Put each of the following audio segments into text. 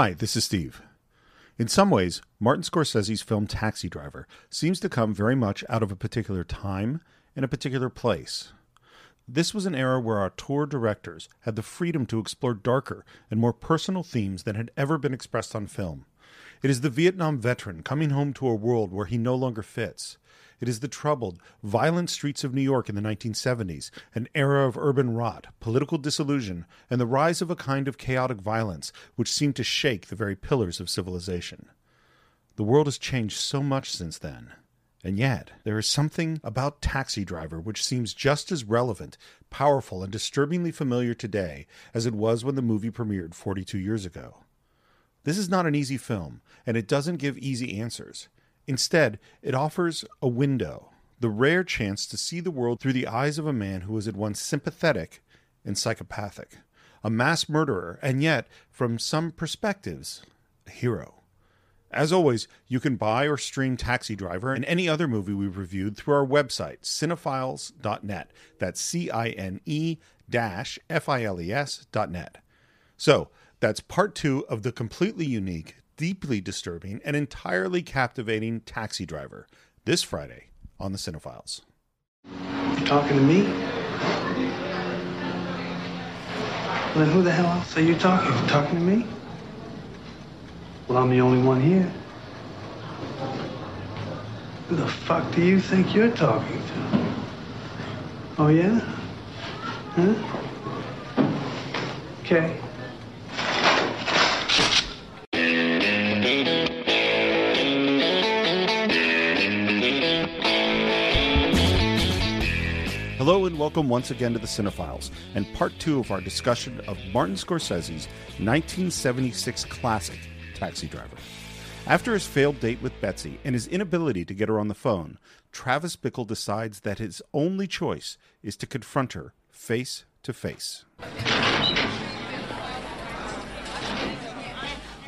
Hi, this is Steve. In some ways, Martin Scorsese's film Taxi Driver seems to come very much out of a particular time and a particular place. This was an era where auteur directors had the freedom to explore darker and more personal themes than had ever been expressed on film. It is the Vietnam veteran coming home to a world where he no longer fits. It is the troubled, violent streets of New York in the 1970s, an era of urban rot, political disillusion, and the rise of a kind of chaotic violence which seemed to shake the very pillars of civilization. The world has changed so much since then. And yet, there is something about Taxi Driver which seems just as relevant, powerful, and disturbingly familiar today as it was when the movie premiered 42 years ago. This is not an easy film, and it doesn't give easy answers. Instead, it offers a window, the rare chance to see the world through the eyes of a man who is at once sympathetic and psychopathic, a mass murderer, and yet, from some perspectives, a hero. As always, you can buy or stream Taxi Driver and any other movie we've reviewed through our website, cine-files.net. That's C I N E dash F I L E S dot net. So, that's part two of the completely unique, deeply disturbing, and entirely captivating Taxi Driver this Friday on the Cine-Files. You talking to me? Well, then who the hell else are you talking to? Talking to me? Well, I'm the only one here. Who the fuck do you think you're talking to? Oh, yeah? Huh? Okay. Hello and welcome once again to the Cine-Files and part two of our discussion of Martin Scorsese's 1976 classic, Taxi Driver. After his failed date with Betsy and his inability to get her on the phone, Travis Bickle decides that his only choice is to confront her face to face.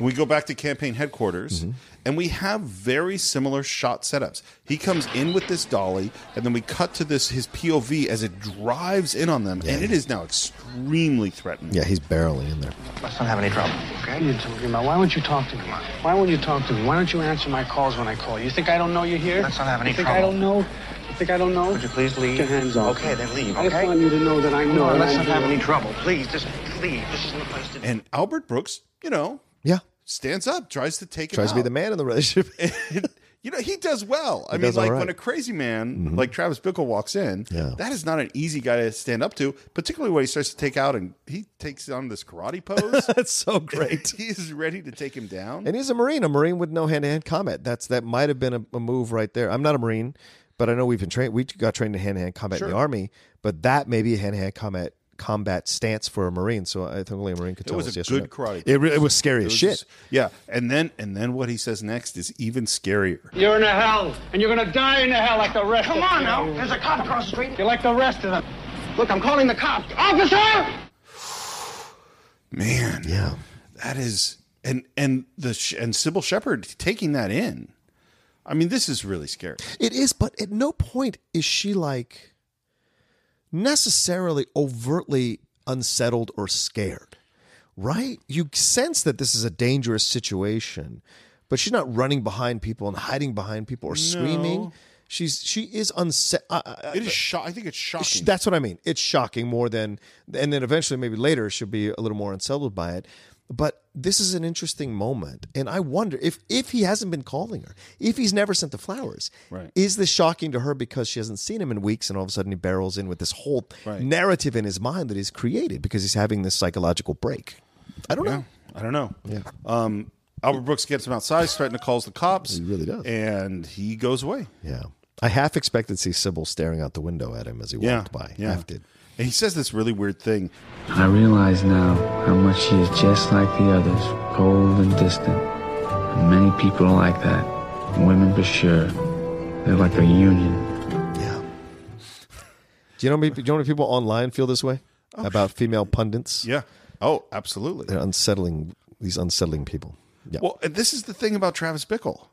We go back to campaign headquarters mm-hmm. and we have very similar shot setups. He comes in with this dolly and then we cut to this his POV as it drives in on them and it is now extremely threatening. Yeah, he's barely in there. Let's not have any trouble, okay? you talking about? Why won't you talk to me? Why won't you talk to me? Why don't you answer my calls when I call? You think I don't know you're here? Let's not have any you think trouble. I don't know? You think I don't know? Would you please leave? Get your hands off. Okay, then leave, I just okay? want you to know that I know. No, and let's I'm not have any trouble. Please, just leave. This isn't the place to And Albert Brooks, you know, Yeah, stands up, tries to take him tries to be the man in the relationship. you know, he does well. I He mean, like right. when a crazy man mm-hmm. like Travis Bickle walks in, Yeah. that is not an easy guy to stand up to, particularly when he starts to take out and he takes on this karate pose. That's so great. he is ready to take him down. and he's a Marine, a Marine with no hand to hand combat. That's that might have been a, a move right there. I'm not a Marine, but I know we've been trained. We got trained in hand to hand combat in the Army, but that may be a hand to hand combat combat stance for a Marine. So I think only a Marine could it tell was us a yes good karate. It, re- it was scary It as was shit. just- yeah, and then and then what he says next is even scarier. You're in a hell, and you're gonna die in a hell like the rest Come of on now. There's a cop across the street. You're like the rest of them. Look, I'm calling the cops. Officer! Man, Yeah. that is and and the and Cybill Shepherd taking that in. I mean, this is really scary. It is, but at no point is she like necessarily overtly unsettled or scared, right? You sense that this is a dangerous situation, but she's not running behind people and hiding behind people or screaming. She's she is unset. Uh, uh, It is sho- I think it's shocking. that's what I mean. It's shocking more than, and then eventually maybe later she'll be a little more unsettled by it. But this is an interesting moment, and I wonder if if he hasn't been calling her, if he's never sent the flowers, Right. is this shocking to her because she hasn't seen him in weeks, and all of a sudden he barrels in with this whole Right. narrative in his mind that he's created because he's having this psychological break. I don't Yeah, know. I don't know. Yeah. Um, Albert Brooks gets him outside, threatens to calls the cops. He really does. and he goes away. Yeah, I half expected to see Cybill staring out the window at him as he Yeah, walked by. yeah. Half did. And he says this really weird thing. I realize now how much she is just like the others, cold and distant. And many people are like that. Women for sure. They're like a union. Yeah. Do you know? how many- Do you know many people online feel this way about female pundits? Yeah. Oh, absolutely. They're unsettling. These unsettling people. Yeah. Well, and this is the thing about Travis Bickle,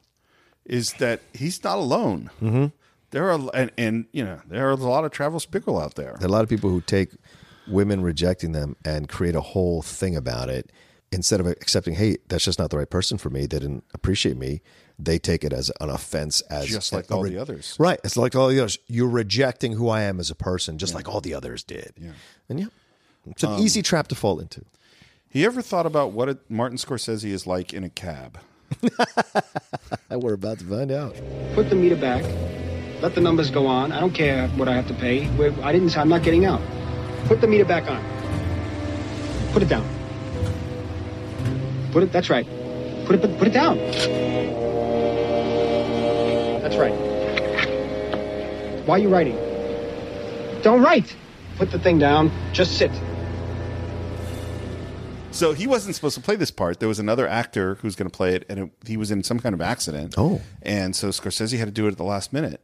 is that he's not alone. Mm-hmm. There are, and, and you know, there are a lot of Travis Bickle out there. There are a lot of people who take women rejecting them and create a whole thing about it instead of accepting, hey, that's just not the right person for me, they didn't appreciate me, they take it as an offense as Just like a all re- the others. Right. It's like all the others. You're rejecting who I am as a person, just like all the others did. Yeah. And yeah. It's Um, an easy trap to fall into. He ever thought about what a, Martin Scorsese is like in a cab? And we're about to find out. Put the meter back. Let the numbers go on. I don't care what I have to pay. We're, I didn't say I'm not getting out. Put the meter back on. Put it down. Put it. That's right. Put it. Put, put it down. That's right. Why are you writing? Don't write. Put the thing down. Just sit. So he wasn't supposed to play this part. There was another actor who's going to play it, and it, he was in some kind of accident. Oh. and so Scorsese had to do it at the last minute.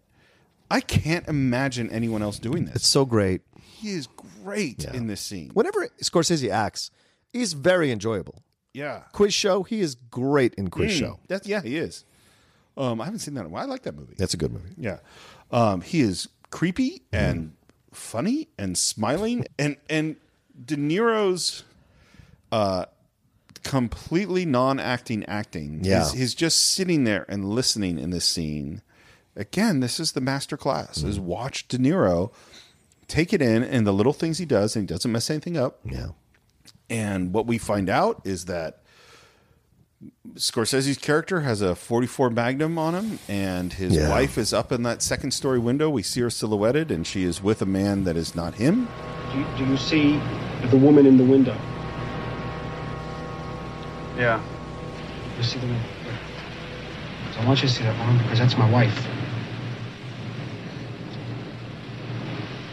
I can't imagine anyone else doing this. It's so great. he is great Yeah. in this scene. Whenever Scorsese acts, he's very enjoyable. Yeah, Quiz show, he is great in quiz Mm, show. That's yeah, he is. Um, I haven't seen that. In a while. I like that movie. That's a good movie. Yeah, um, he is creepy and funny and smiling and and De Niro's uh, completely non-acting acting. Yeah. he's, he's just sitting there and listening in this scene. Again, this is the master class. Is mm-hmm. watch De Niro take it in and the little things he does, and he doesn't mess anything up. Yeah. And what we find out is that Scorsese's character has a 44 Magnum on him, and his Yeah. wife is up in that second story window. We see her silhouetted, and she is with a man that is not him. Do you, do you see the woman in the window? Yeah. You see the woman? So I want you to see that woman because that's my wife.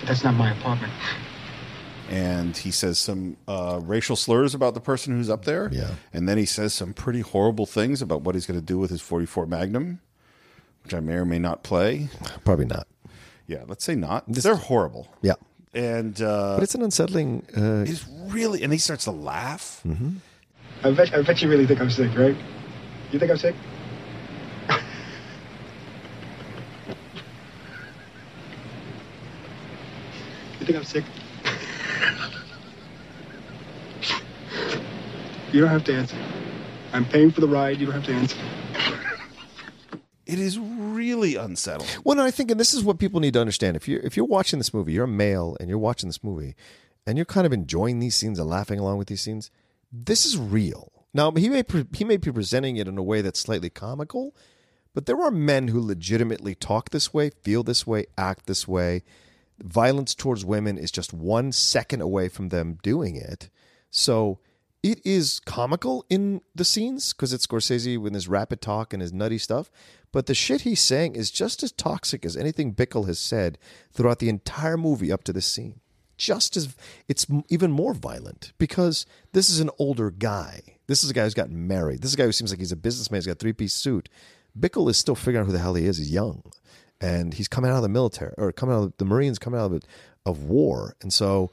But that's not my apartment. And he says some uh, racial slurs about the person who's up there. Yeah. And then he says some pretty horrible things about what he's going to do with his 44 Magnum, which I may or may not play. Probably not. Yeah, let's say not. They're horrible. Yeah. And uh, But it's an unsettling. Uh, it's really, and he starts to laugh. I bet, I bet you really think I'm sick, right? You think I'm sick? Think I'm sick? you don't have to answer. I'm paying for the ride. You don't have to answer. It is really unsettling. Well, no, I think, and this is what people need to understand. If you're if you're watching this movie, you're a male, and you're watching this movie, and you're kind of enjoying these scenes and laughing along with these scenes, this is real. Now, he may pre- he may be presenting it in a way that's slightly comical, but there are men who legitimately talk this way, feel this way, act this way. Violence towards women is just one second away from them doing it. So it is comical in the scenes because it's Scorsese with his rapid talk and his nutty stuff. But the shit he's saying is just as toxic as anything Bickle has said throughout the entire movie up to this scene. Just as it's even more violent because this is an older guy. This is a guy who's gotten married. This is a guy who seems like he's a businessman. He's got a three piece suit. Bickle is still figuring out who the hell he is. He's young and he's coming out of the military or coming out of the Marines, coming out of, of war. And so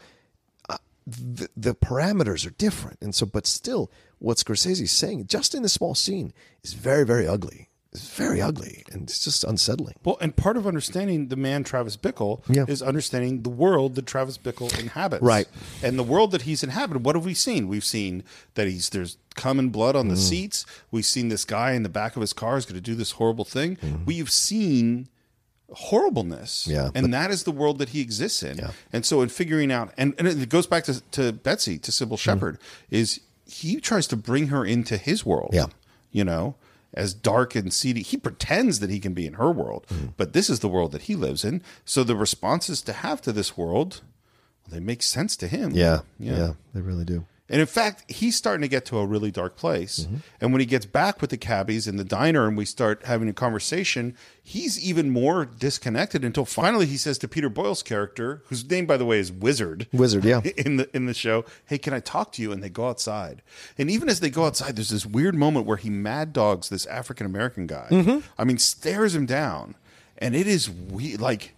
the, the parameters are different. And so, but still, what Scorsese's saying, just in this small scene, is very, very ugly. It's very ugly, and it's just unsettling. Well, and part of understanding the man Travis Bickle Yeah. is understanding the world that Travis Bickle inhabits. Right. And the world that he's inhabited. What have we seen? We've seen that he's there's common blood on the Mm. seats. We've seen this guy in the back of his car is going to do this horrible thing. Mm-hmm. We've seen horribleness. Yeah, And that is the world that he exists in. Yeah. And so in figuring out and, and it goes back to, to Betsy, to Cybill Shepherd, is he tries to bring her into his world. Yeah. You know? As dark and seedy, he pretends that he can be in her world, Mm. but this is the world that he lives in. So the responses to have to this world, they make sense to him. Yeah, yeah, they really do. And in fact, he's starting to get to a really dark place. Mm-hmm. And when he gets back with the cabbies in the diner and we start having a conversation, he's even more disconnected until finally he says to Peter Boyle's character, whose name by the way is Wizard. Wizard, yeah. In the in the show, hey, can I talk to you? And they go outside. And even as they go outside, there's this weird moment where he mad dogs this African American guy. Mm-hmm. I mean, stares him down. And it is we like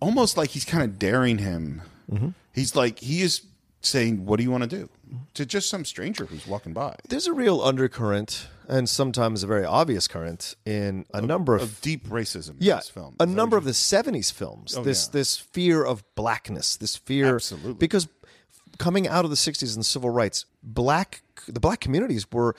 almost like he's kind of daring him. Mm-hmm. He's like he is saying, "What do you want to do?" to just some stranger who's walking by. There's a real undercurrent, and sometimes a very obvious current in a number of, Of deep racism. in yeah, this film. a number of the '70s films. Oh, this yeah. this fear of blackness, this fear Absolutely. because coming out of the 60s and civil rights, black the black communities were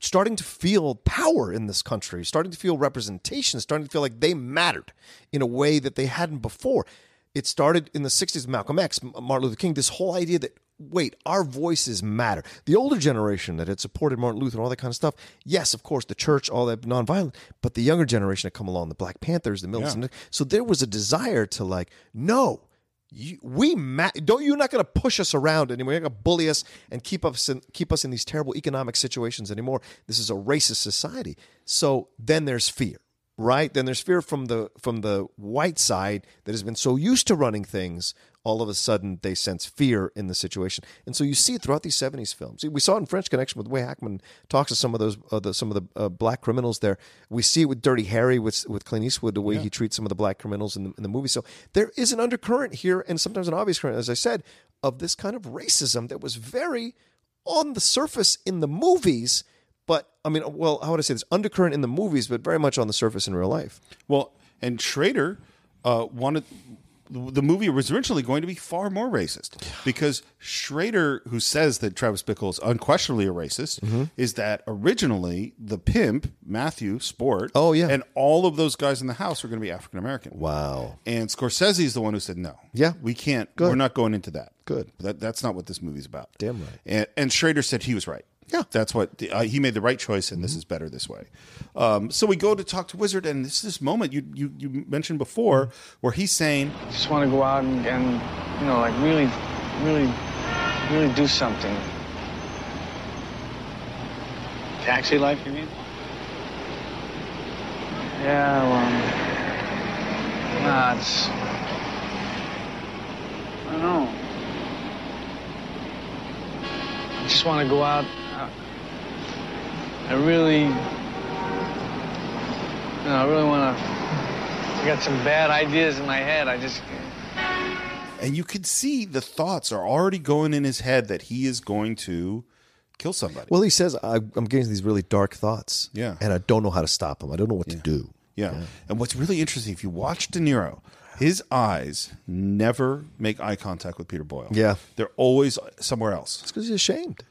starting to feel power in this country, starting to feel representation, starting to feel like they mattered in a way that they hadn't before. It started in the 60s with Malcolm X, Martin Luther King, this whole idea that, wait, our voices matter. The older generation that had supported Martin Luther and all that kind of stuff, yes, of course, the church, all that nonviolent, but the younger generation had come along, the Black Panthers, the militants. So there was a desire to, like, no, you, we ma- don't you're not going to push us around anymore. You're going to bully us and keep us in, keep us in these terrible economic situations anymore. This is a racist society. So then there's fear, right? Then there's fear from the from the white side that has been so used to running things. All of a sudden, they sense fear in the situation, and so you see it throughout these '70s films. We saw it in French Connection with the way Hackman talks to some of those, uh, the, some of the uh, black criminals there. We see it with Dirty Harry with with Clint Eastwood, the way he treats some of the black criminals in the, in the movie. So there is an undercurrent here, and sometimes an obvious current, as I said, of this kind of racism that was very on the surface in the movies. But I mean, well, how would I say this? Undercurrent in the movies, but very much on the surface in real life. Well, and Schrader uh, wanted the movie was originally going to be far more racist because Schrader, who says that Travis Bickle is unquestionably a racist, Mm-hmm. is that originally the pimp Matthew Sport, Oh, yeah. and all of those guys in the house are going to be African American. Wow. And Scorsese is the one who said no. Yeah. we can't. Good. We're not going into that. Good. That, that's not what this movie's about. Damn right. And, and Schrader said he was right. Yeah. that's what uh, he made the right choice, and this is better this way. Um, so we go to talk to Wizard, and this is this moment you you, you mentioned before where he's saying, I just want to go out and, and you know like really really really do something Taxi life, you mean? yeah well nah it's i don't know i just want to go out I, I really you know i really want to i got some bad ideas in my head i just and you can see the thoughts are already going in his head that he is going to kill somebody. Well, he says, I, I'm getting these really dark thoughts. Yeah. And I don't know how to stop them. I don't know what to do. yeah. And what's really interesting, if you watch De Niro, his eyes never make eye contact with Peter Boyle. Yeah. they're always somewhere else. It's because he's ashamed.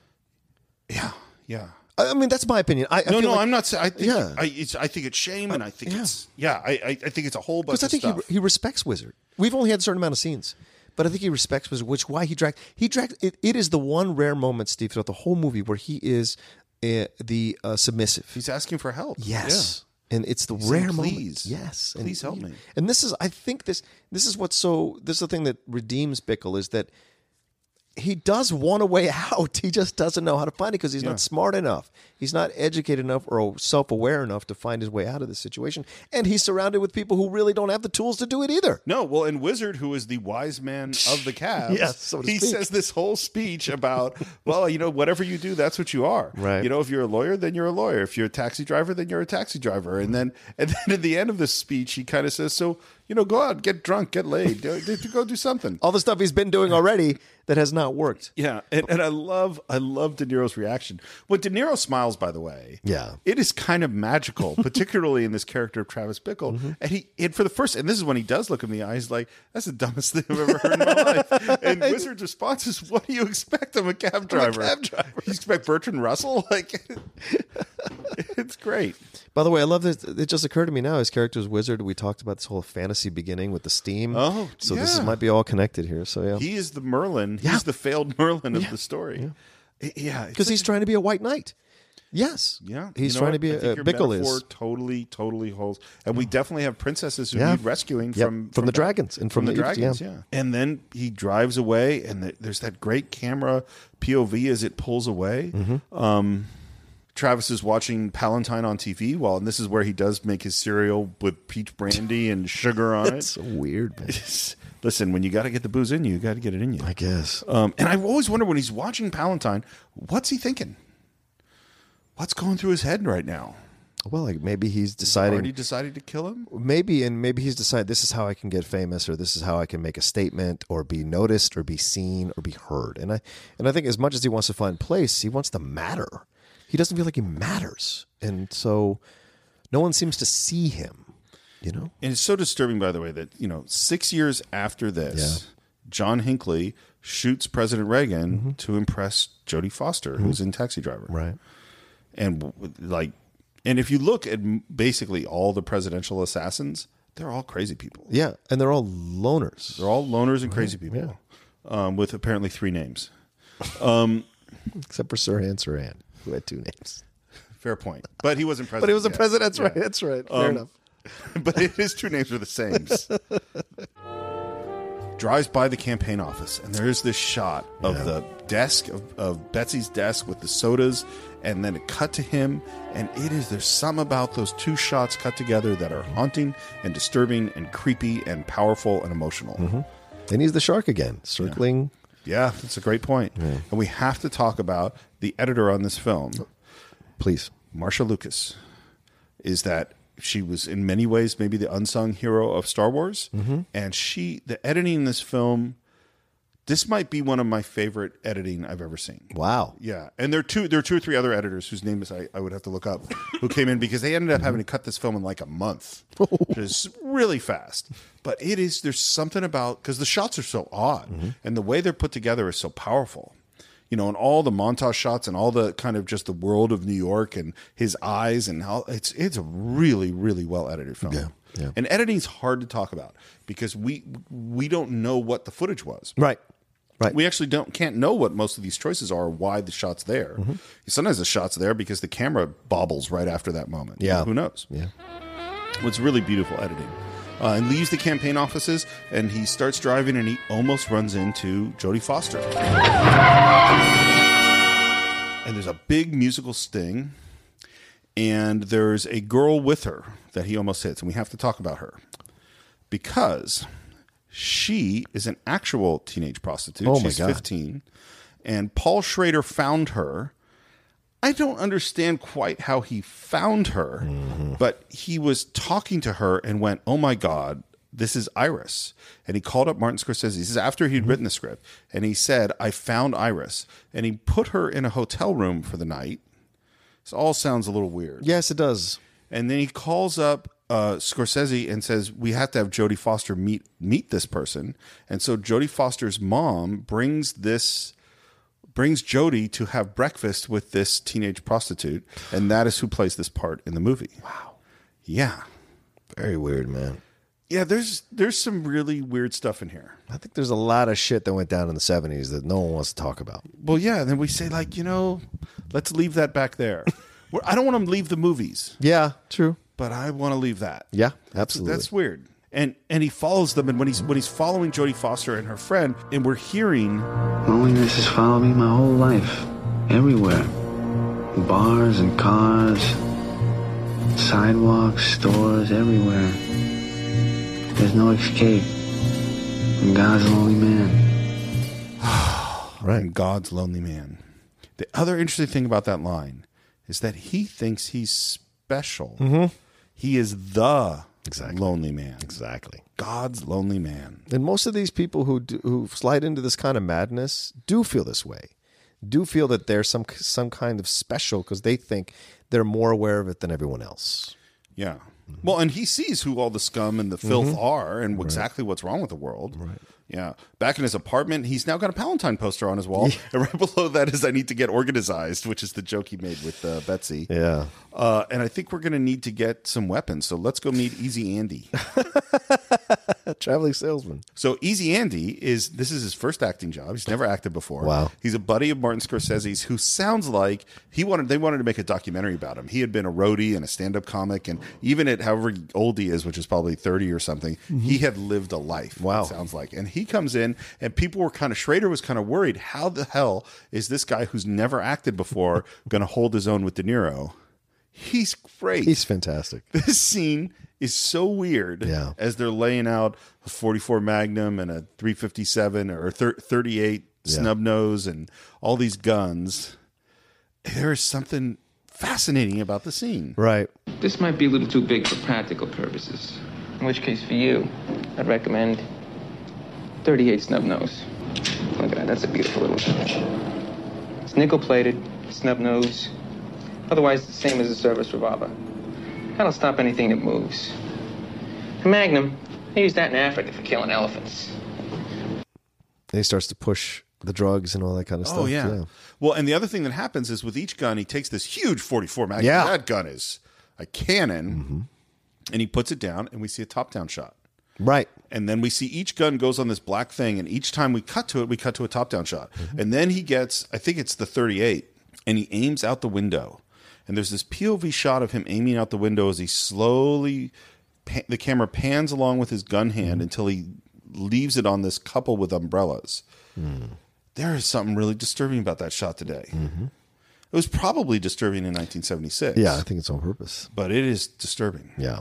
Yeah, yeah. I mean, that's my opinion. I, I No, no, like- I'm not saying. I think, Yeah. I, it's, I think it's shame, and I think yeah. it's yeah. I, I, think it's a whole bunch Because I think stuff. he, he respects Wizard. We've only had a certain amount of scenes, but I think he respects Wizard, which why he dragged he dragged. It, it is the one rare moment, Steve, throughout the whole movie where he is uh, the uh, submissive. He's asking for help. Yes. And it's the saying, rare moment. "Please, Yes. And please help me." And this is, I think this, this is what's so, this is the thing that redeems Bickle is that he does want a way out. He just doesn't know how to find it because he's Yeah. not smart enough. He's not educated enough or self aware enough to find his way out of this situation. And he's surrounded with people who really don't have the tools to do it either. No, well, and Wizard, who is the wise man of the Cavs, Yes, so he speak. says this whole speech about, well, you know, whatever you do, that's what you are. Right. You know, if you're a lawyer, then you're a lawyer. If you're a taxi driver, then you're a taxi driver. And then, and then at the end of this speech, he kind of says, so you know, go out, get drunk, get laid, go do something. All the stuff he's been doing already that has not worked. Yeah, and, and I love I love De Niro's reaction. When De Niro smiles, by the way, Yeah. it is kind of magical, particularly in this character of Travis Bickle. Mm-hmm. And he and for the first, and this is when he does look in the eyes, like that's the dumbest thing I've ever heard in my life. And Wizard's response is, "What do you expect? I'm a cab driver. cab driver." You expect Bertrand Russell? Like, it's great. By the way, I love this. it just occurred to me now. His character is wizard. We talked about this whole fantasy beginning with the steam. Oh, so this is, might be all connected here. So yeah, He is the Merlin. Yeah. He's the failed Merlin of the story. Yeah, because he's trying to be a white knight. Yes. Yeah, He's You know trying what? to be a, think a your Bickle is. totally, totally holds, and we definitely have princesses who Yeah. need rescuing Yep, from from the dragons and from the, the Eves, yeah. dragons. Yeah. and then he drives away, and the, there's that great camera POV as it pulls away. Mm-hmm. Um, Travis is watching Palantine on TV, while and this is where he does make his cereal with peach brandy and sugar on It's it. so weird, man. Listen, when you got to get the booze in you, you got to get it in you. I guess. Um, and I always wonder when he's watching Palantine, what's he thinking? What's going through his head right now? Well, like maybe he's Already deciding. decided to kill him? Maybe and maybe he's decided this is how I can get famous, or this is how I can make a statement, or be noticed, or be seen, or be heard. And I and I think as much as he wants to find place, he wants to matter. He doesn't feel like he matters, and so no one seems to see him. You know. And it's so disturbing, by the way, that, you know, six years after this, John Hinckley, shoots President Reagan to impress Jodie Foster, who's in Taxi Driver. Right. And like, and if you look at basically all the presidential assassins, they're all crazy people. Yeah, and they're all loners. They're all loners and crazy people, um, with apparently three names. except for Sirhan Sirhan, who had two names. Fair point, but he wasn't president. But he was a president. That's Yeah. right. That's right. Fair Um, enough. but his two names are the same. Drives by the campaign office, and there's this shot of the desk of, of Betsy's desk with the sodas, and then a cut to him, and it is there's some about those two shots cut together that are haunting and disturbing and creepy and powerful and emotional. Mm-hmm. And he's the shark again, circling. Yeah, that's a great point. And we have to talk about the editor on this film. Please. Marcia Lucas is that she was in many ways maybe the unsung hero of Star Wars, mm-hmm. and she the editing in this film. This might be one of my favorite editing I've ever seen. Wow. Yeah, and there are two there are two or three other editors whose names I, I would have to look up who came in because they ended up having to cut this film in like a month, which is really fast. But it is there's something about because the shots are so odd mm-hmm. and the way they're put together is so powerful. You know, and all the montage shots and all the kind of just the world of New York and his eyes and how it's it's a really really well edited film. Yeah, yeah. And editing's hard to talk about because we we don't know what the footage was. Right. Right. We actually don't can't know what most of these choices are, why the shot's there. Mm-hmm. Sometimes the shot's there because the camera bobbles right after that moment. Yeah. who knows? yeah. It's really beautiful editing. Uh, and leaves the campaign offices, and he starts driving, and he almost runs into Jodie Foster. And there's a big musical sting, and there's a girl with her that he almost hits, and we have to talk about her because she is an actual teenage prostitute. Oh, my She's God. 15, and Paul Schrader found her. I don't understand quite how he found her, Mm-hmm. but he was talking to her and went, "Oh my god, this is Iris." And he called up Martin Scorsese. This is after he'd Mm-hmm. written the script, and he said, "I found Iris," and he put her in a hotel room for the night. This all sounds a little weird. Yes, it does. And then he calls up uh, Scorsese and says, "We have to have Jodie Foster meet meet this person." And so Jodie Foster's mom brings this brings Jodie to have breakfast with this teenage prostitute, and that is who plays this part in the movie. Wow. Yeah. Very weird, man. Yeah, there's there's some really weird stuff in here. I think there's a lot of shit that went down in the 70s that no one wants to talk about. Well, yeah, and then we say like, you know, let's leave that back there. We're- I don't want to leave the movies, Yeah, true. but I want to leave that. Yeah, absolutely. That's weird. And and he follows them, and when he's when he's following Jodie Foster and her friend, and we're hearing Loneliness has followed me my whole life. Everywhere. Bars and cars, sidewalks, stores, everywhere. There's no escape from God's lonely man. right. and God's lonely man. The other interesting thing about that line is that he thinks he's special. Mm-hmm. He is the Exactly. lonely man. Exactly. God's lonely man. And most of these people who do, who slide into this kind of madness do feel this way. Do feel that they're some some kind of special because they think they're more aware of it than everyone else. Yeah. Mm-hmm. Well, and he sees who all the scum and the filth mm-hmm. are and exactly what's wrong with the world. Right. Yeah. Back in his apartment, he's now got a Palantine poster on his wall. And right below that is I need to get organized, which is the joke he made with uh, Betsy. Yeah. Uh, and I think we're going to need to get some weapons. So let's go meet Easy Andy. Traveling salesman. So Easy Andy is this is his first acting job. He's never acted before. Wow. He's a buddy of Martin Scorsese's who sounds like he wanted they wanted to make a documentary about him. He had been a roadie and a stand-up comic and even at however old he is, which is probably 30 or something, he had lived a life. Wow. It sounds like. And he comes in and people were kind of Schrader was kind of worried, how the hell is this guy who's never acted before going to hold his own with De Niro? He's great He's fantastic. this scene is so weird Yeah. as they're laying out a 44 magnum and a 357 or thir- 38 snub nose and all these guns there is something fascinating about the scene Right. This might be a little too big for practical purposes. In which case, for you, I'd recommend 38 snub nose. Look at that, that's a beautiful little gun. It's nickel plated, snub nose. Otherwise, the same as a service revolver. That'll stop anything that moves. A magnum, they use that in Africa for killing elephants. And he starts to push the drugs and all that kind of stuff. Oh yeah. Well, and the other thing that happens is with each gun, he takes this huge 44 mag. Yeah. Mm-hmm. That gun is a cannon, and he puts it down, and we see a top-down shot. Right. And then we see each gun goes on this black thing, and each time we cut to it, we cut to a top-down shot. Mm-hmm. And then he gets, I think it's the 38, and he aims out the window. And there's this POV shot of him aiming out the window as he slowly, the camera pans along with his gun hand mm-hmm. until he leaves it on this couple with umbrellas. Mm. There is something really disturbing about that shot today. Mm-hmm. It was probably disturbing in 1976. Yeah, I think it's on purpose. But it is disturbing. Yeah.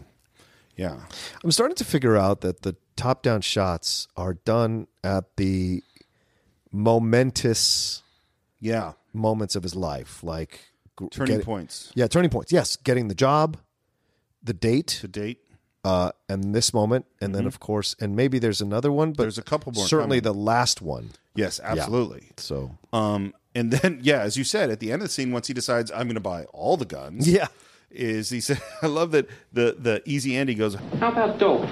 Yeah. I'm starting to figure out that the top down shots are done at the momentous Yeah. moments of his life, like Turning get- points. Yeah, turning points. Yes, getting the job, the date, The date. uh, and this moment, and then of course, and maybe there's another one, but Mm-hmm. There's a couple more Certainly, coming. the last one. Yes, absolutely. So Um, and then, yeah, as you said, at the end of the scene, once he decides I'm going to buy all the guns, yeah, is he said, I love that the the Easy Andy goes, How about dope?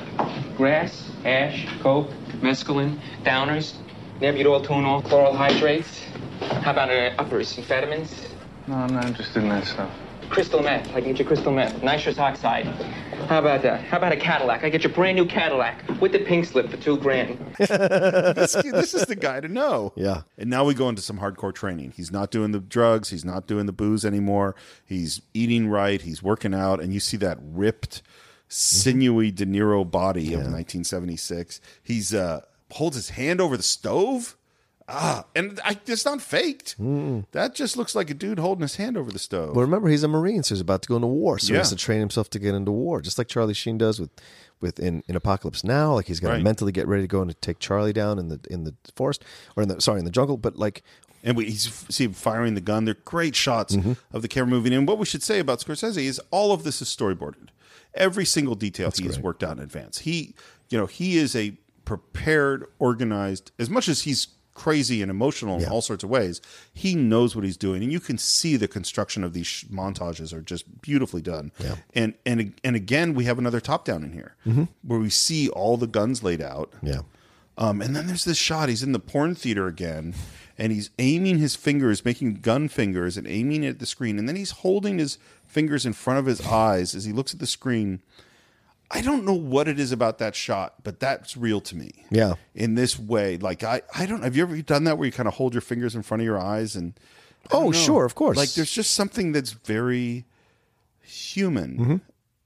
Grass, ash, coke, mescaline, downers, Nembutal Tuinal, chloral hydrates. How about uh, uppers, amphetamines? No, I'm not interested in that stuff. Crystal meth. I can get you crystal meth. Nitrous oxide. How about that? How about a Cadillac? I get you a brand new Cadillac with the pink slip for two grand. this, this is the guy to know. Yeah. And now we go into some hardcore training. He's not doing the drugs. He's not doing the booze anymore. He's eating right. He's working out. And you see that ripped, sinewy De Niro body of 1976. He's uh, holds his hand over the stove. Ah, and I, it's not faked. That just looks like a dude holding his hand over the stove. Well, remember he's a Marine, so he's about to go into war. So he has to train himself to get into war, just like Charlie Sheen does with, with in, in Apocalypse Now. Like he's got to mentally get ready to go and take Charlie down in the in the forest or in the sorry in the jungle. But like, and we he's, see him firing the gun. They're great shots Mm-hmm. of the camera moving. And what we should say about Scorsese is all of this is storyboarded. Every single detail he has worked out in advance. He, you know, he is a prepared, organized. As much as he's crazy and emotional in all sorts of ways, he knows what he's doing, and you can see the construction of these sh- montages are just beautifully done. Yeah. And and and again, we have another top down in here where we see all the guns laid out. yeah, Um, and then there's this shot. He's in the porn theater again, and he's aiming his fingers, making gun fingers, and aiming at the screen. And then he's holding his fingers in front of his eyes as he looks at the screen. I don't know what it is about that shot, but that's real to me. Yeah. In this way, like I, I don't. Have you ever done that where you kind of hold your fingers in front of your eyes and? Oh, know. sure, of course. Like there's just something that's very human Mm-hmm.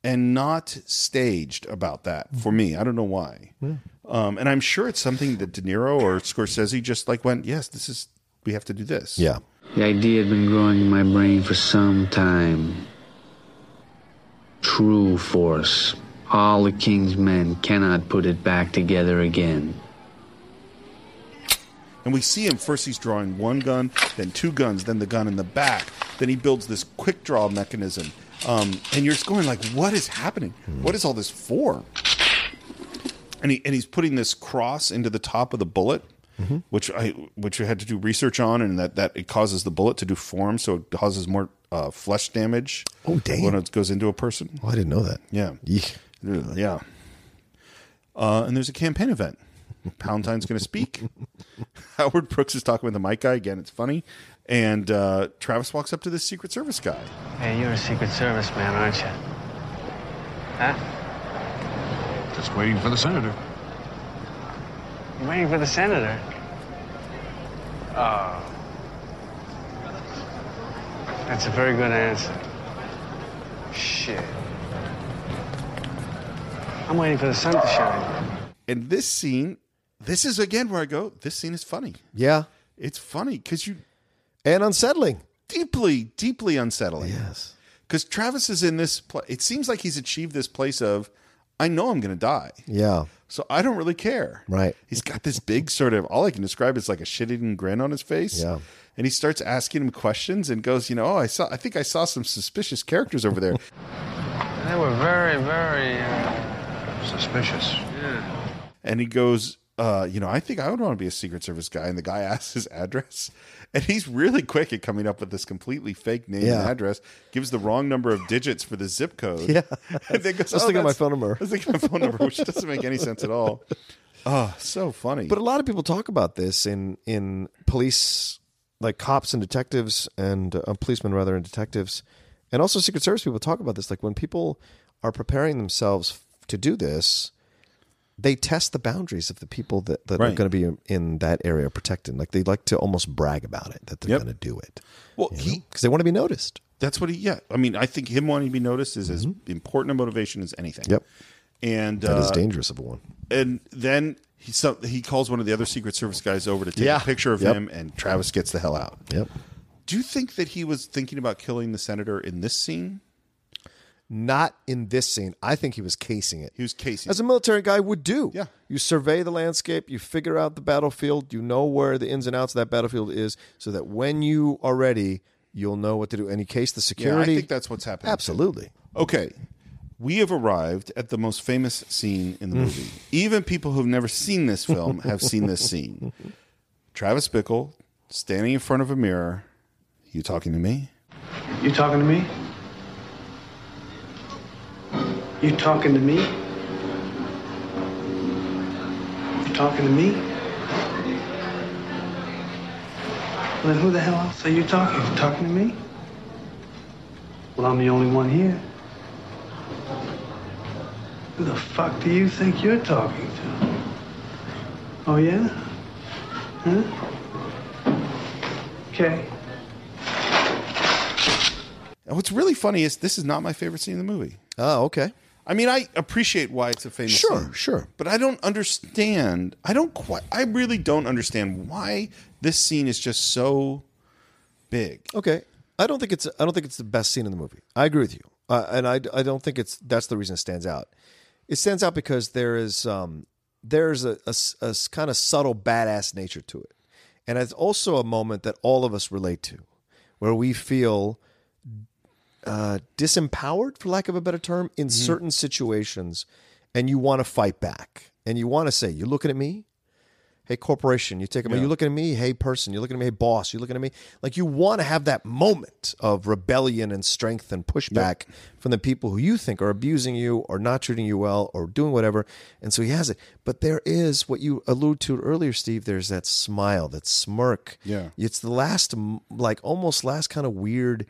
and not staged about that for me. I don't know why. Um, and I'm sure it's something that De Niro or Scorsese just like went, yes, this is we have to do this. yeah. The idea had been growing in my brain for some time. True force. All the king's men cannot put it back together again. And we see him first. He's drawing one gun, then two guns, then the gun in the back. Then he builds this quick draw mechanism. Um, and you're just going like, what is happening? What is all this for? And he and he's putting this cross into the top of the bullet, which I which I had to do research on, and that that it causes the bullet to do form, so it causes more uh, flesh damage. Oh, damn. When it goes into a person. Oh, I didn't know that. Yeah. Yeek. Yeah. Uh, and there's a campaign event. Palantine's going to speak. Howard Brooks is talking with the mic guy. Again, it's funny. And uh, Travis walks up to this Secret Service guy. Hey, you're a Secret Service man, aren't you? Huh? Just waiting for the senator. You waiting for the senator? Oh. That's a very good answer. Shit. I'm waiting for the sun to shine. And this scene, this is again where I go, this scene is funny. Yeah, It's funny because you and unsettling. deeply, deeply unsettling. Yes. Because Travis is in this, pla it seems like he's achieved this place of, I know I'm going to die. Yeah. So I don't really care. Right. He's got this big sort of all I can describe is like a shit eating grin on his face. Yeah. And he starts asking him questions and goes, you know, oh, I saw I think I saw some suspicious characters over there. They were very, very, uh, Suspicious. Yeah. and he goes, uh, you know, I think I would want to be a Secret Service guy. And the guy asks his address. And he's really quick at coming up with this completely fake name Yeah. and address, gives the wrong number of digits for the zip code. Yeah. And then goes, Let's "Oh, look at my phone number." Let's look at my phone number, which doesn't make any sense at all. Oh, so funny. But a lot of people talk about this in in police, like cops and detectives, and uh, policemen rather, and detectives, and also Secret Service people talk about this. Like when people are preparing themselves to do this, they test the boundaries of the people that, that are going to be in, that area protected. Like they like to almost brag about it that they're Yep. going to do it. well, he because they want to be noticed. that's what he. Yeah, I mean, I think him wanting to be noticed is as important a motivation as anything. Mm-hmm. Yep, and that is uh, dangerous of a one. and then he so, he calls one of the other Secret Service guys over to take Yeah. a picture of Yep. him, and Travis gets the hell out. Yep. Do you think that he was thinking about killing the senator in this scene? Not in this scene. I think he was casing it. He was casing. as a military guy would do. Yeah. You survey the landscape, you figure out the battlefield, you know where the ins and outs of that battlefield is, so that when you are ready, you'll know what to do. And you case the yeah, I think that's what's happening. absolutely. Okay. We have arrived at the most famous scene in the Mm. movie. Even people who've never seen this film have seen this scene. Travis Bickle standing in front of a mirror. You talking to me? You talking to me? You talking to me? You talking to me? Well, then who the hell else are you talking? You talking to me? Well, I'm the only one here. Who the fuck do you think you're talking to? Oh, yeah? Huh? Okay. What's really funny is this is not my favorite scene in the movie. Oh, okay. I mean, I appreciate why it's a famous Sure, scene. sure. But I don't understand. I don't quite. I really don't understand why this scene is just so big. Okay. I don't think it's I don't think it's the best scene in the movie. I agree with you, uh, and I, I don't think it's that's the reason it stands out. It stands out because there is um, there's a, a, a kind of subtle badass nature to it, and it's also a moment that all of us relate to, where we feel uh, disempowered, for lack of a better term, in certain situations, and you want to fight back, and you want to say, "You're looking at me." Hey, corporation, you take them. Yeah. You're looking at me. Hey, person, you're looking at me. Hey, boss, you're looking at me. Like you want to have that moment of rebellion and strength and pushback from the people who you think are abusing you or not treating you well or doing whatever. And so he has it. But there is what you alluded to earlier, Steve. There's that smile, that smirk. Yeah. It's the last, like almost last kind of weird,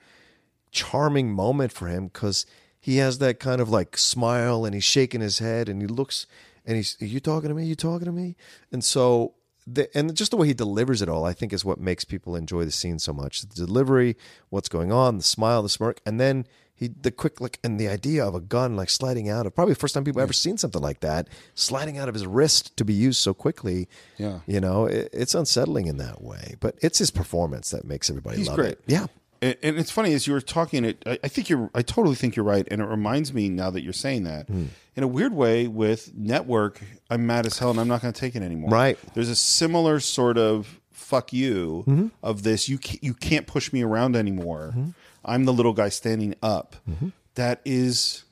charming moment for him because he has that kind of like smile and he's shaking his head and he looks and he's, Are you talking to me? You talking to me? And so, the, and just the way he delivers it all, I think is what makes people enjoy the scene so much. The delivery, what's going on, the smile, the smirk, and then he, the quick look and the idea of a gun like sliding out of probably the first time people ever seen something like that, sliding out of his wrist to be used so quickly. Yeah. You know, it, it's unsettling in that way, but it's his performance that makes everybody He's love great. it. Yeah. And, and it's funny as you were talking it. I, I think you're. I totally think you're right, and it reminds me now that you're saying that. Hmm. In a weird way, with network, I'm mad as hell, and I'm not going to take it anymore. Right. There's a similar sort of fuck you Mm-hmm. of this. You can't, you can't push me around anymore. I'm the little guy standing up. That is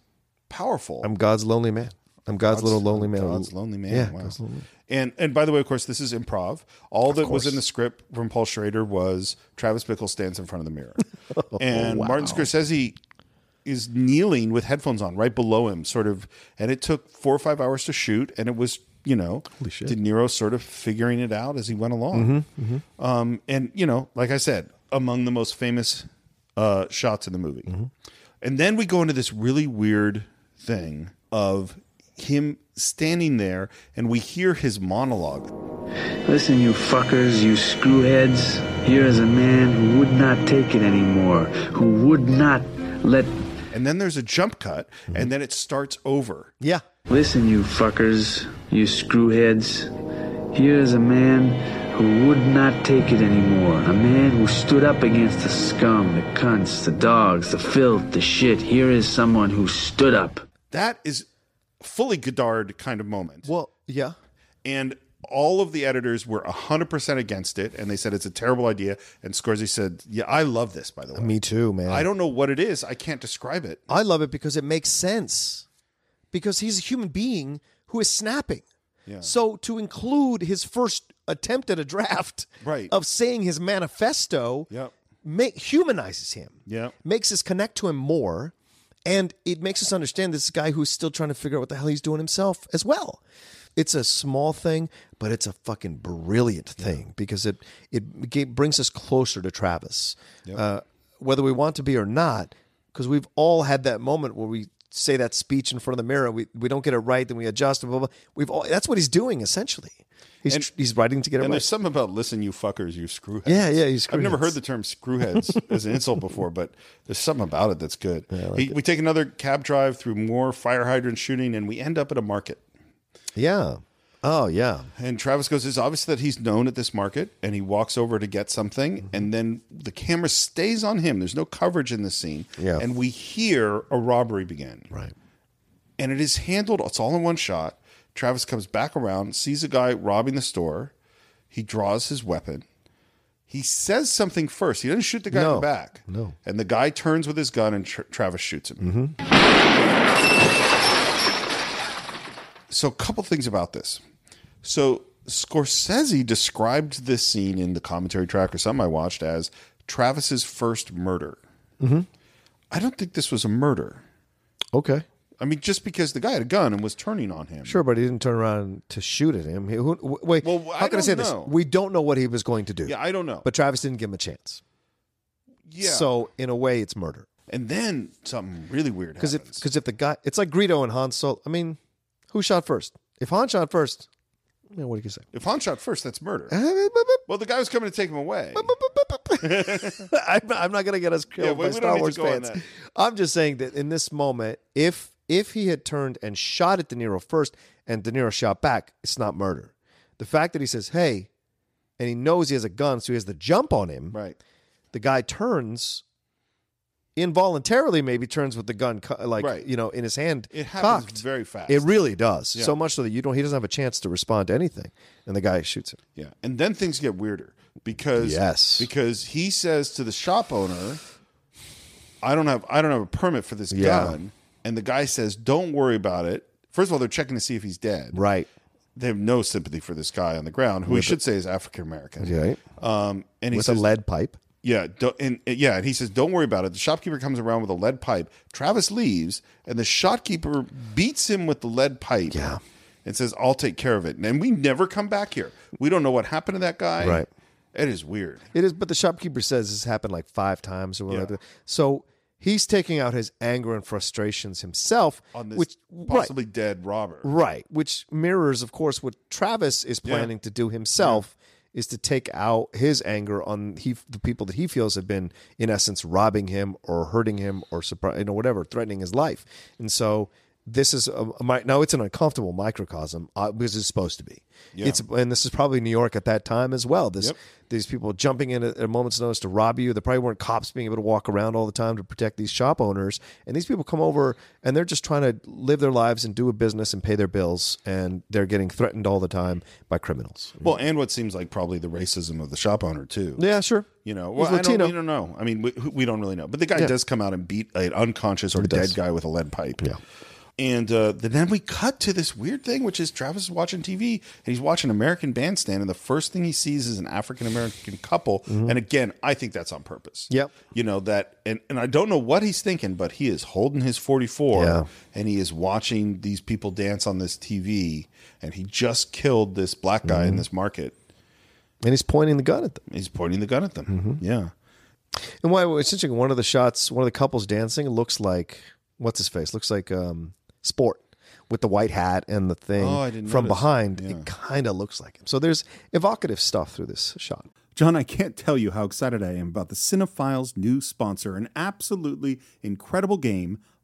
powerful. Mm-hmm. I'm God's lonely man. I'm God's, little lonely man. God's lonely man. Yeah. Wow. God's lonely- And and by the way, of course, this is improv. All that was in the script from Paul Schrader was Travis Bickle stands in front of the mirror, and wow. Martin Scorsese is kneeling with headphones on right below him, sort of. And it took four or five hours to shoot, and it was you know. De Niro sort of figuring it out as he went along. Mm-hmm, Um, and you know, like I said, among the most famous uh, shots in the movie. Mm-hmm. And then we go into this really weird thing of him standing there, and we hear his monologue. Listen, you fuckers, you screwheads. Here is a man who would not take it anymore, who would not let. And then there's a jump cut, and then it starts over. Yeah. Listen, you fuckers, you screwheads. Here is a man who would not take it anymore. A man who stood up against the scum, the cunts, the dogs, the filth, the shit. Here is someone who stood up. That is fully Godard kind of moment. Well, yeah. and all of the editors were 100% against it and they said it's a terrible idea and Scorsese said yeah I love this by the way Me too, man. I don't know what it is I can't describe it I love it because it makes sense. Because he's a human being who is snapping. Yeah. So to include his first attempt at a draft Right. of saying his manifesto Yep. ma- humanizes him. Yep. Makes us connect to him more. And it makes us understand this guy who's still trying to figure out what the hell he's doing himself as well. it's a small thing, but it's a fucking brilliant thing because it it ga- brings us closer to Travis, uh, whether we want to be or not. Because we've all had that moment where we say that speech in front of the mirror, we we don't get it right, then we adjust. Blah, blah, blah. We've all that's what he's doing essentially. He's And- tr- he's writing to get it And right. there's something about listen, you fuckers, you screwheads. Yeah, yeah, you I've never heard the term screwheads as an insult before, but there's something about it that's good. He- we take another cab drive through more fire hydrant shooting, and we end up at a market. Yeah. Oh yeah. And Travis goes, It's obvious that he's known at this market, and he walks over to get something, Mm-hmm. and then the camera stays on him. There's no coverage in the scene. Yeah. And we hear a robbery begin. Right. And it is handled, it's all in one shot. Travis comes back around, sees a guy robbing the store. He draws his weapon. He says something first. He doesn't shoot the guy in the back. No. And the guy turns with his gun, and Tra- Travis shoots him. So, a couple things about this. So, Scorsese described this scene in the commentary track or something I watched as Travis's first murder. Mm-hmm. I don't think this was a murder. Okay. I mean, just because the guy had a gun and was turning on him. Sure, but he didn't turn around to shoot at him. He, who, w- wait, Well, how I can I say don't this? know. We don't know what he was going to do. Yeah, I don't know. But Travis didn't give him a chance. yeah. So in a way, it's murder. and then something really weird Because if happens. because if the guy, it's like Greedo and Han Solo. I mean, who shot first? If Han shot first, what do you say? if Han shot first, that's murder. well, the guy was coming to take him away. I'm, I'm not going to get us killed Yeah, we- by we Star don't need to Wars go on fans. that. I'm just saying that in this moment, if if he had turned and shot at De Niro first, and De Niro shot back, it's not murder. The fact that he says, "Hey," and he knows he has a gun, so he has the jump on him. Right. The guy turns involuntarily, maybe turns with the gun, co- like Right. you know, in his hand. It happens cocked. very fast. It really does. So much so that you don't. He doesn't have a chance to respond to anything, and the guy shoots him. Yeah, and then things get weirder because Yes. because he says to the shop owner, "I don't have I don't have a permit for this Yeah. gun," and the guy says, "Don't worry about it." First of all, they're checking to see if he's dead. Right. They have no sympathy for this guy on the ground, who we should say is African American. Right. Um, and he With says, a lead pipe. Yeah, don't, and yeah, and he says, "Don't worry about it." The shopkeeper comes around with a lead pipe. Travis leaves, and the shopkeeper beats him with the lead pipe. Yeah. and says, "I'll take care of it." And we never come back here. We don't know what happened to that guy. Right. It is weird. It is, but the shopkeeper says this happened like five times or whatever. Yeah. So he's taking out his anger and frustrations himself On this which possibly dead robber. right, right, which mirrors, of course, what Travis is Yeah. planning to do himself. Is to take out his anger on he the people that he feels have been in essence robbing him or hurting him or you know whatever threatening his life, and so this is a, mi- now it's an uncomfortable microcosm uh, because it's supposed to be. Yeah. It's and this is probably New York at that time as well. This Yep. these people jumping in at a moment's notice to rob you. There probably weren't cops being able to walk around all the time to protect these shop owners. And these people come over and they're just trying to live their lives and do a business and pay their bills. And they're getting threatened all the time by criminals. Well, and what seems like probably the racism of the shop owner too. Yeah, sure. You know, well, I don't, we don't know. I mean, we, we don't really know. But the guy Yeah. does come out and beat an unconscious or dead guy with a lead pipe. Yeah. And uh, then we cut to this weird thing, which is Travis is watching TV and he's watching American Bandstand, and the first thing he sees is an African American couple. And again, I think that's on purpose. Mm-hmm. Yep. You know that, and and I don't know what he's thinking, but he is holding his forty four, Yeah. and he is watching these people dance on this TV, and he just killed this black guy Mm-hmm. in this market. And he's pointing the gun at them. He's pointing the gun at them. Mm-hmm. Yeah. And why it's interesting, one of the shots, one of the couples dancing looks like what's his face? Looks like um sport with the white hat and the thing Oh, from notice. behind. Yeah. It kind of looks like him. So there's evocative stuff through this shot. John, I can't tell you how excited I am about the Cine-Files' new sponsor, an absolutely incredible game,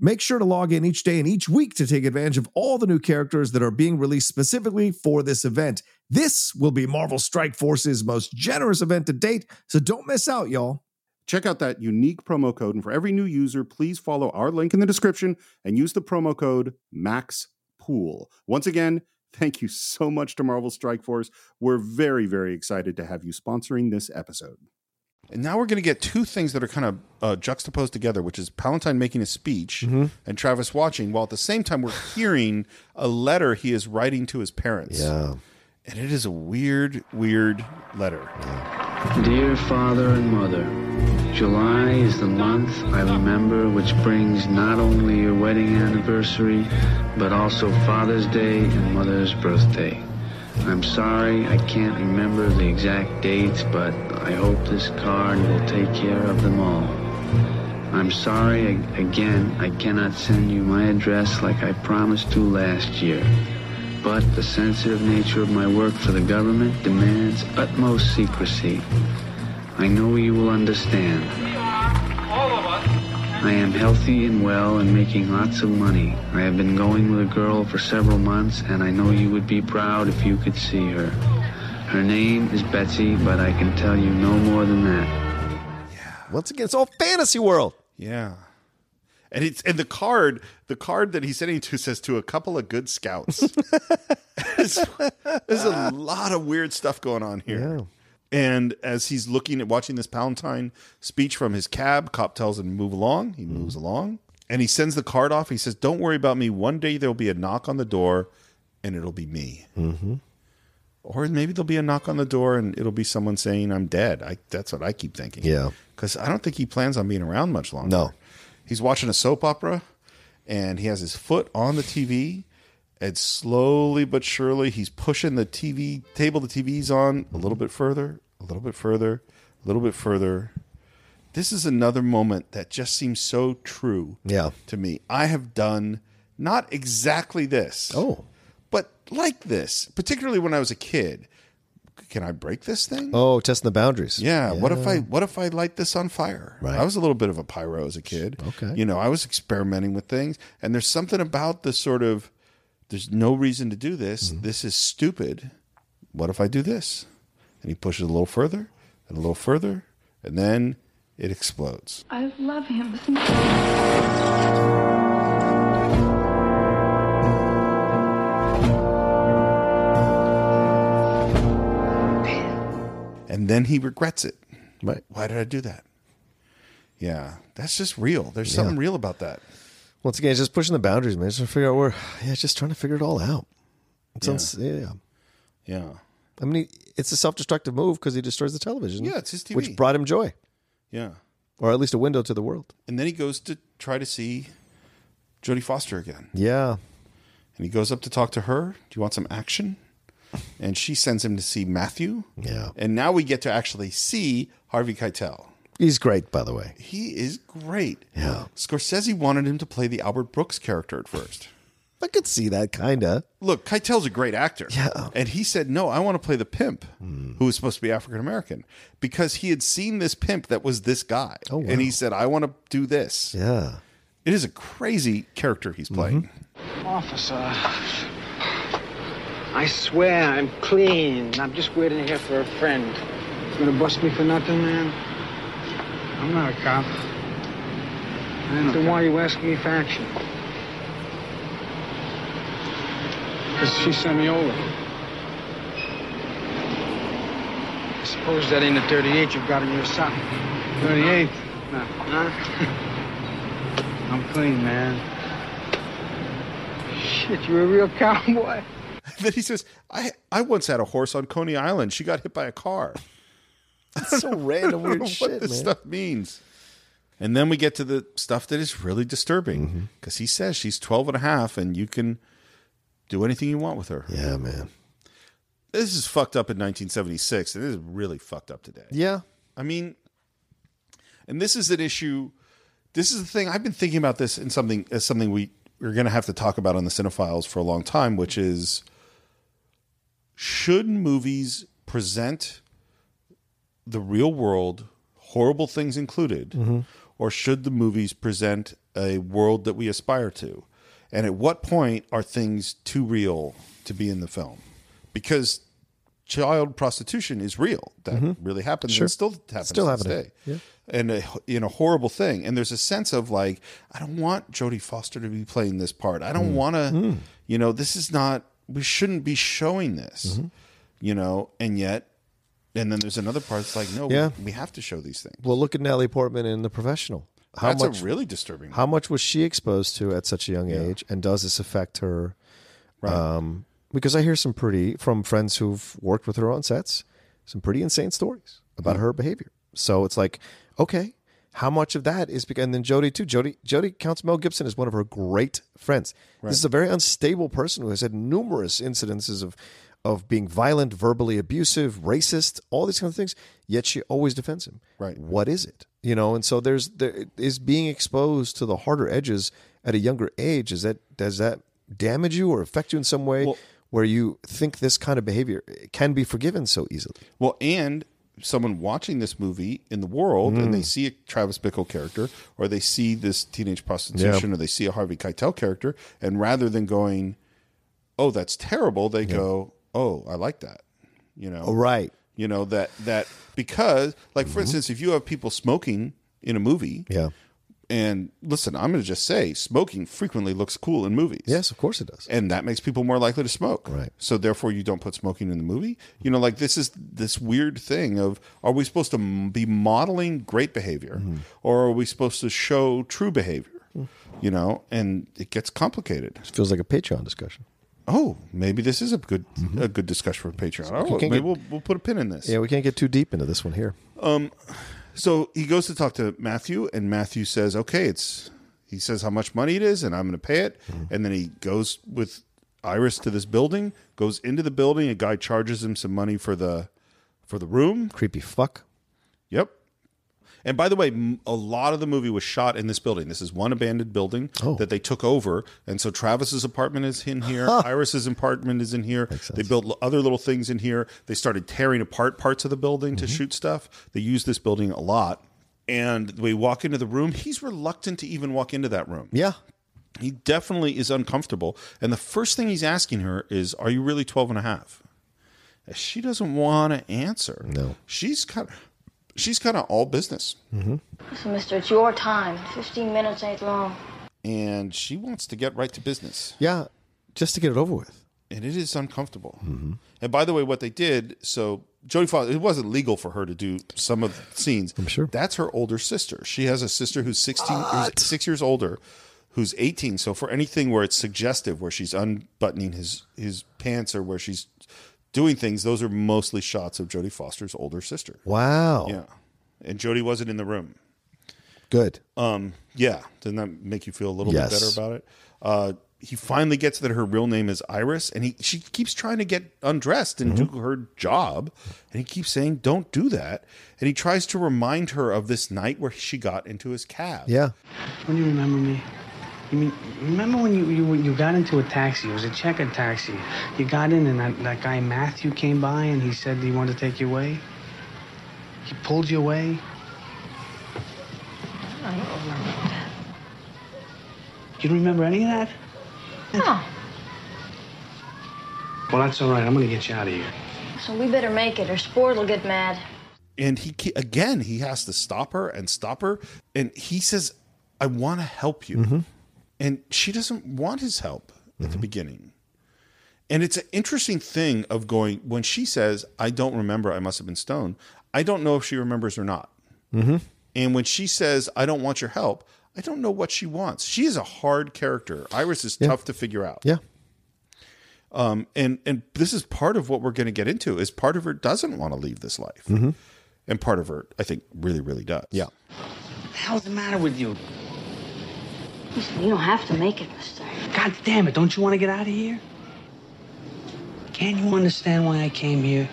Make sure to log in each day and each week to take advantage of all the new characters that are being released specifically for this event. This will be Marvel Strike Force's most generous event to date, so don't miss out, y'all. Check out that unique promo code, and for every new user, please follow our link in the description and use the promo code MAXPOOL. Once again, thank you so much to Marvel Strike Force. We're very, very excited to have you sponsoring this episode. And now we're going to get two things that are kind of uh, juxtaposed together, which is Palantine making a speech and Travis watching, while at the same time we're hearing a letter he is writing to his parents. Yeah. And it is a weird, weird letter. Dear father and mother, July is the month I remember which brings not only your wedding anniversary, but also Father's Day and Mother's birthday. I'm sorry I can't remember the exact dates, but I hope this card will take care of them all. I'm sorry again I cannot send you my address like I promised to last year. But the sensitive nature of my work for the government demands utmost secrecy. I know you will understand. I am healthy and well and making lots of money. I have been going with a girl for several months, and I know you would be proud if you could see her. Her name is Betsy, but I can tell you no more than that. Yeah. Once again, it's all fantasy world. Yeah. And it's and the card, the card that he's sending to says to a couple of good scouts. There's there's a lot of weird stuff going on here. And as he's looking at watching this Palantine speech from his cab, cop tells him to move along. He moves along. And he sends the card off. He says, Don't worry about me. One day there'll be a knock on the door and it'll be me. Mm-hmm. Or maybe there'll be a knock on the door and it'll be someone saying I'm dead. I, that's what I keep thinking. Yeah. Because I don't think he plans on being around much longer. No. He's watching a soap opera and he has his foot on the TV. And slowly but surely, he's pushing the TV table the TV's on a little bit further, a little bit further, a little bit further. This is another moment that just seems so true Yeah. to me. I have done not exactly this. Oh. But like this, particularly when I was a kid. Can I break this thing? Oh, testing the boundaries. Yeah. What if I what if I light this on fire? Right. I was a little bit of a pyro as a kid. Okay. You know, I was experimenting with things, and there's something about the sort of there's no reason to do this. Mm-hmm. This is stupid. What if I do this? And he pushes a little further and a little further, and then it explodes. I love him. And then he regrets it. Right. Why did I do that? Yeah, that's just real. There's something real about that. Once again, it's just pushing the boundaries, man. Just trying to figure out where. Yeah, just trying to figure it all out. It sounds, yeah. Yeah. I mean, it's a self-destructive move because he destroys the television. Yeah, it's his TV. which brought him joy, Yeah. or at least a window to the world. And then he goes to try to see Jodie Foster again. Yeah, And he goes up to talk to her. Do you want some action? And she sends him to see Matthew. yeah. And now we get to actually see Harvey Keitel. He's great, by the way. He is great. Yeah. Scorsese wanted him to play the Albert Brooks character at first. I could see that kind of. Look, Keitel's a great actor. Yeah. And he said, No, I want to play the pimp hmm. who was supposed to be African American because he had seen this pimp that was this guy. Oh, wow. And he said, I want to do this. Yeah. It is a crazy character he's playing. Mm-hmm. Officer, I swear I'm clean. I'm just waiting here for a friend. You gonna bust me for nothing, man? I'm not a cop. Then why are you asking me for action? Because she sent me over. I suppose that ain't a 38 you've got in your sock. 38. No, huh? I'm clean, man. Shit, you're a real cowboy? then he says, I, I once had a horse on Coney Island. She got hit by a car. That's so random, I don't know weird what shit, this man. stuff means. And then we get to the stuff that is really disturbing mm-hmm. because he says she's 12 and a half and you can do anything you want with her. Yeah, man. This is fucked up in 1976 and it is really fucked up today. Yeah. I mean, and this is an issue. This is the thing I've been thinking about this in something as something we we're going to have to talk about on the Cine-Files for a long time, which is should movies present the real world, horrible things included, Mhm. or should the movies present a world that we aspire to? And at what point are things too real to be in the film? Because child prostitution is real. That Mhm. really happens Sure. and still happens Still happening. day. Yeah. And a, in a horrible thing. And there's a sense of like, I don't want Jodie Foster to be playing this part. I don't Mm. want to, Mm. you know, this is not, we shouldn't be showing this, Mm-hmm. you know, and yet, and then there's another part that's like, no, Yeah. we, we have to show these things. Well, look at Natalie Portman in The Professional. That's a really disturbing How much was she exposed to at such a young age, and does this affect her? Right. Um, because I hear some pretty from friends who've worked with her on sets, some pretty insane stories about Hmm. her behavior. So it's like, okay, how much of that is because? And then Jodie too. Jodie Jodie counts Mel Gibson as one of her great friends. Right. This is a very unstable person who has had numerous incidences of of being violent, verbally abusive, racist, all these kind of things. Yet she always defends him. Right. What is it? You know, and so there's there is being exposed to the harder edges at a younger age. Is that does that damage you or affect you in some way where you think this kind of behavior can be forgiven so easily? Well, and someone watching this movie in the world and Mm. they see a Travis Bickle character or they see this teenage prostitution Yeah. or they see a Harvey Keitel character and rather than going, "Oh, that's terrible," they go, "Oh, I like that." You know. Oh, right. You know that that because like for instance, if you have people smoking in a movie, Yeah. and listen, I'm going to just say smoking frequently looks cool in movies. Yes, of course it does. And that makes people more likely to smoke. Right. So therefore you don't put smoking in the movie. You know, like this is this weird thing of are we supposed to be modeling great behavior Mm-hmm. or are we supposed to show true behavior? Hmm. You know, and it gets complicated. It feels like a Patreon discussion. Oh, maybe this is a good a good discussion for Patreon. Oh, Mm-hmm. maybe get- we'll, we'll put a pin in this. Yeah, we can't get too deep into this one here. Um, so he goes to talk to Matthew, and Matthew says, "Okay, it's." He says how much money it is, and I'm going to pay it. And then he goes with Iris to this building, goes into the building. A guy charges him some money for the for the room. Creepy fuck. Yep. And by the way, a lot of the movie was shot in this building. This is one abandoned building oh. that they took over, and so Travis's apartment is in here. Iris's apartment is in here. They built other little things in here. They started tearing apart parts of the building to mm-hmm. shoot stuff. They used this building a lot. And we walk into the room. He's reluctant to even walk into that room. Yeah. He definitely is uncomfortable. And the first thing he's asking her is, Are you really 12 and a half? She doesn't want to answer. No. She's kind of she's kind of all business. Mm-hmm. Listen, mister, it's your time. 15 minutes ain't long. And she wants to get right to business. Yeah, just to get it over with. And it is uncomfortable. Mm-hmm. And by the way, what they did, so Jodie Foster, it wasn't legal for her to do some of the scenes. I'm sure. That's her older sister. She has a sister who's 16, who's six years older, who's 18. So for anything where it's suggestive, where she's unbuttoning his, his pants or where she's doing things, those are mostly shots of Jodie Foster's older sister. Wow. Yeah. And Jodie wasn't in the room. Good. Um, yeah. Doesn't that make you feel a little Yes. bit better about it? Uh, he finally gets that her real name is Iris, and he she keeps trying to get undressed and Mm-hmm. do her job, and he keeps saying, "Don't do that." And he tries to remind her of this night where she got into his cab. Yeah. When you remember me? You mean remember when you you you got into a taxi? It was a checkered taxi. You got in and that, that guy Matthew came by and he said he wanted to take you away. He pulled you away. I don't remember that. You don't remember any of that? No. Well, that's all right. I'm gonna get you out of here. So we better make it or Sport will get mad. And he again he has to stop her and stop her, and he says, "I want to help you," Mm-hmm. And she doesn't want his help at the beginning. And it's an interesting thing of going when she says, "I don't remember. I must have been stoned." I don't know if she remembers or not. Mm-hmm. And when she says, "I don't want your help," I don't know what she wants. She is a hard character. Iris is tough to figure out. Yeah. Um, and and this is part of what we're going to get into. Is part of her doesn't want to leave this life, Mm-hmm. and part of her, I think, really, really does. Yeah. What the hell's the matter with you? Listen, you don't have to make it, mister. God damn it! Don't you want to get out of here? Can't you understand why I came here?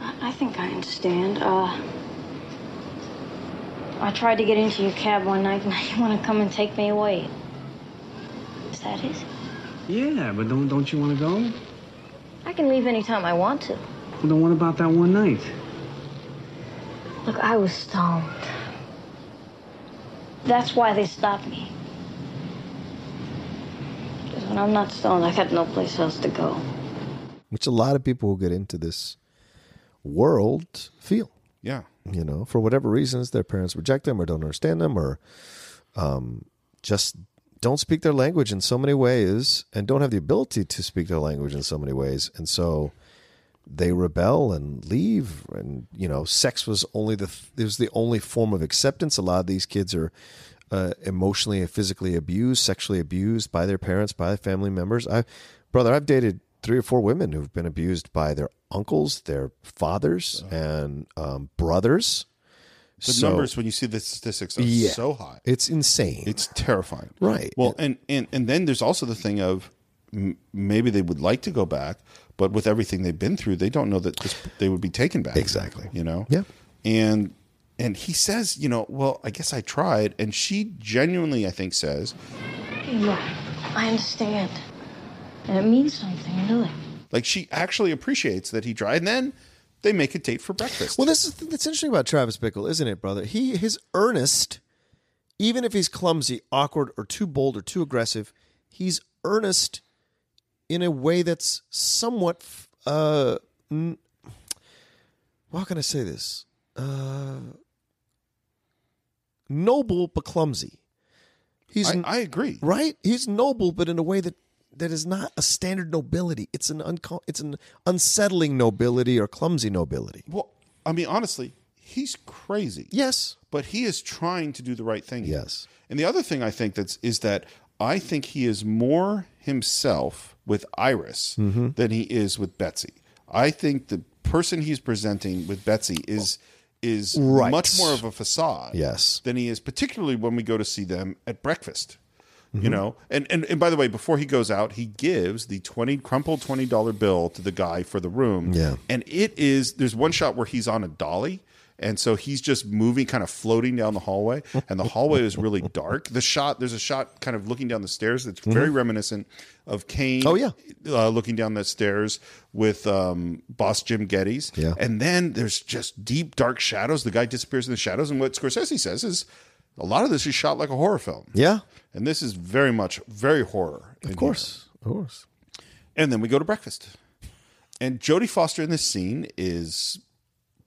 I, I think I understand. Uh, I tried to get into your cab one night and now you want to come and take me away. Is that it? Yeah, but don't don't you want to go? I can leave anytime I want to. Well, then what about that one night? Look, I was stoned. That's why they stopped me. Because when I'm not stoned, I got no place else to go. which a lot of people who get into this world feel. Yeah. You know, for whatever reasons, their parents reject them or don't understand them or um, just don't speak their language in so many ways and don't have the ability to speak their language in so many ways. And so they rebel and leave. And, you know, sex was only the, it was the only form of acceptance. A lot of these kids are uh, emotionally and physically abused, sexually abused by their parents, by family members. I, brother, I've dated three or four women who've been abused by their uncles, their fathers, and um, brothers. The So- numbers when you see the statistics are Yeah. so high. It's insane. It's terrifying. Right. Well, and and and then there's also the thing of maybe they would like to go back, but with everything they've been through, they don't know that this, they would be taken back. Exactly. You know. Yeah. And and he says, you know, well, I guess I tried, and she genuinely, I think, says, Yeah, I understand. And it means something, really. like she actually appreciates that he tried, and then they make a date for breakfast. Well, this is that's interesting about Travis Bickle, isn't it, brother? He his earnest, even if he's clumsy, awkward, or too bold or too aggressive, he's earnest in a way that's somewhat. Uh, n- how can I say this? Uh, noble but clumsy. He's I, I agree. right. He's noble, but in a way that that is not a standard nobility. It's an unco- it's an unsettling nobility or clumsy nobility. Well, I mean, honestly, he's crazy. Yes. But he is trying to do the right thing. here. Yes. And the other thing I think that's is that I think he is more himself with Iris Mm-hmm. than he is with Betsy. I think the person he's presenting with Betsy is is Right. much more of a facade Yes. than he is, particularly when we go to see them at breakfast. You Mhm. know, and, and and by the way, before he goes out, he gives the twenty crumpled twenty dollar bill to the guy for the room. Yeah. and it is there's one shot where he's on a dolly, and so he's just moving, kind of floating down the hallway, and the hallway is really dark. The shot there's a shot kind of looking down the stairs that's very Mhm. reminiscent of Kane. Oh, yeah. uh, looking down the stairs with um, boss Jim Gettys. Yeah. and then there's just deep dark shadows. The guy disappears in the shadows, and what Scorsese says is. A lot of this is shot like a horror film. Yeah. And this is very much very horror. Of course. Of course. And then we go to breakfast. And Jodie Foster in this scene is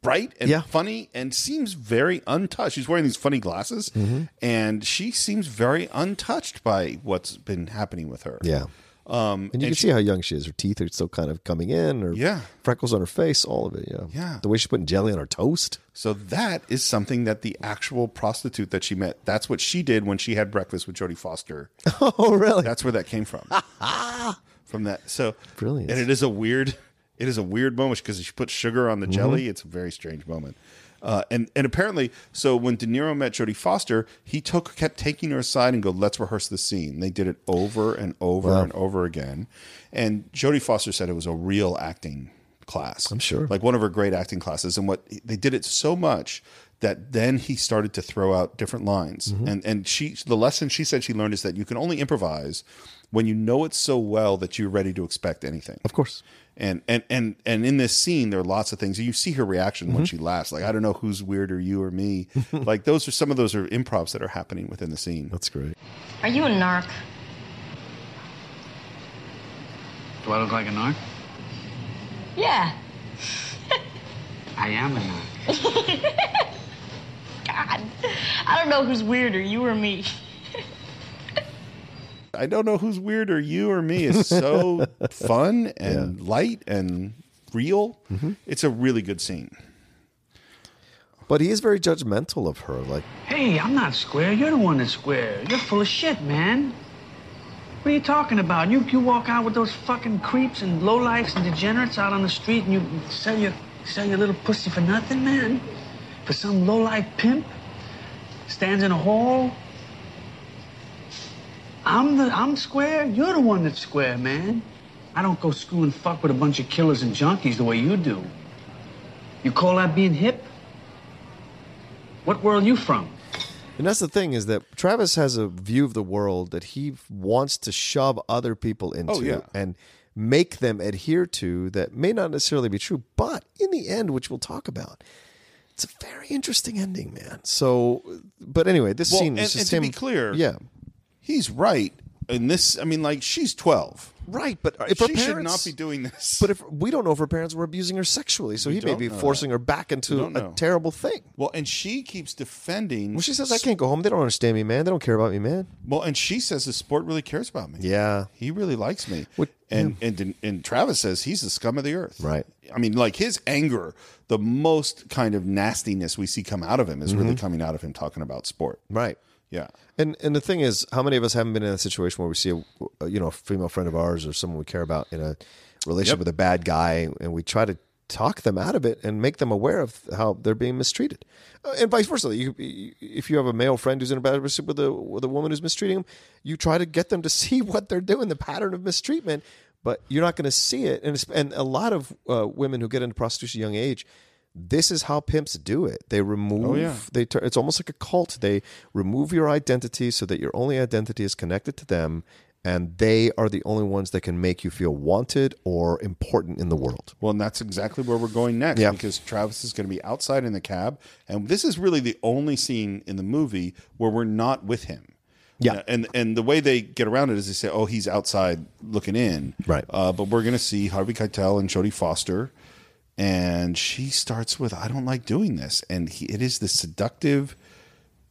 bright and Yeah. funny and seems very untouched. She's wearing these funny glasses Mhm. and she seems very untouched by what's been happening with her. Yeah. Um, And you can she- see how young she is. Her teeth are still kind of coming in, or Yeah. freckles on her face, all of it. Yeah. Yeah. The way she's putting jelly on her toast. So that is something that the actual prostitute that she met, that's what she did when she had breakfast with Jodie Foster. Oh, really? That's where that came from. from that. So Brilliant. And it is a weird, it is a weird moment because she puts sugar on the jelly. It's a very strange moment. Uh, and and apparently, so when De Niro met Jodie Foster, he took kept taking her aside and go, "Let's rehearse the scene." They did it over and over Wow. and over again. And Jodie Foster said it was a real acting class. I'm sure. like one of her great acting classes. And what they did it so much that then he started to throw out different lines. Mm-hmm. And and she the lesson she said she learned is that you can only improvise when you know it so well that you're ready to expect anything. Of course. And and and and in this scene, there are lots of things. You see her reaction when Mm-hmm. she laughs. Like I don't know who's weirder, you or me. like those are some of those are improvs that are happening within the scene. That's great. Are you a narc? Do I look like a narc? Yeah. I am a narc. God. I don't know who's weirder, you or me. I don't know who's weirder, you or me. It's so fun and light and real. Mm-hmm. It's a really good scene. But he is very judgmental of her. Like, Hey, I'm not square. You're the one that's square. You're full of shit, man. What are you talking about? You you walk out with those fucking creeps and lowlifes and degenerates out on the street and you sell your sell your little pussy for nothing, man? For some lowlife pimp? Stands in a hall? I'm the I'm square. You're the one that's square, man. I don't go screw and fuck with a bunch of killers and junkies the way you do. You call that being hip? What world you from? and that's the thing is that Travis has a view of the world that he wants to shove other people oh, into Oh, yeah. and make them adhere to that may not necessarily be true. But in the end, which we'll talk about, It's a very interesting ending, man. So, but anyway, this Well, scene and, is and just to him. be clear, yeah, he's right. In this, I mean, like she's twelve. right. But uh, if her she parents, should not be doing this. But if we don't know if her parents were abusing her sexually, so We he may be forcing that. her back into a terrible thing. well, and she keeps defending. Well, she says, "I can't go home. They don't understand me, man. They don't care about me, man." Well, and she says the sport really cares about me. Yeah, he really likes me. What- and, and and Travis says he's the scum of the earth. Right. I mean, like his anger, the most kind of nastiness we see come out of him is mm-hmm. really coming out of him talking about sport. right. Yeah. And and the thing is, how many of us haven't been in a situation where we see a you know a female friend of ours or someone we care about in a relationship Yep. with a bad guy, and we try to talk them out of it and make them aware of how they're being mistreated, uh, and vice versa. You, you- if you have a male friend who's in a bad relationship with a with a woman who's mistreating him, you try to get them to see what they're doing, the pattern of mistreatment, but you're not going to see it. And it's, and a lot of uh, women who get into prostitution at a young age. This is how pimps do it. They remove. Oh, yeah. They. turn. it's almost like a cult. They remove your identity so that your only identity is connected to them, and they are the only ones that can make you feel wanted or important in the world. Well, and that's exactly where we're going next Yeah. because Travis is going to be outside in the cab, and this is really the only scene in the movie where we're not with him. Yeah. and and the way they get around it is they say, "Oh, he's outside looking in," Right. Uh, but we're going to see Harvey Keitel and Jodie Foster, and she starts with, "I don't like doing this," and he, it is the seductive,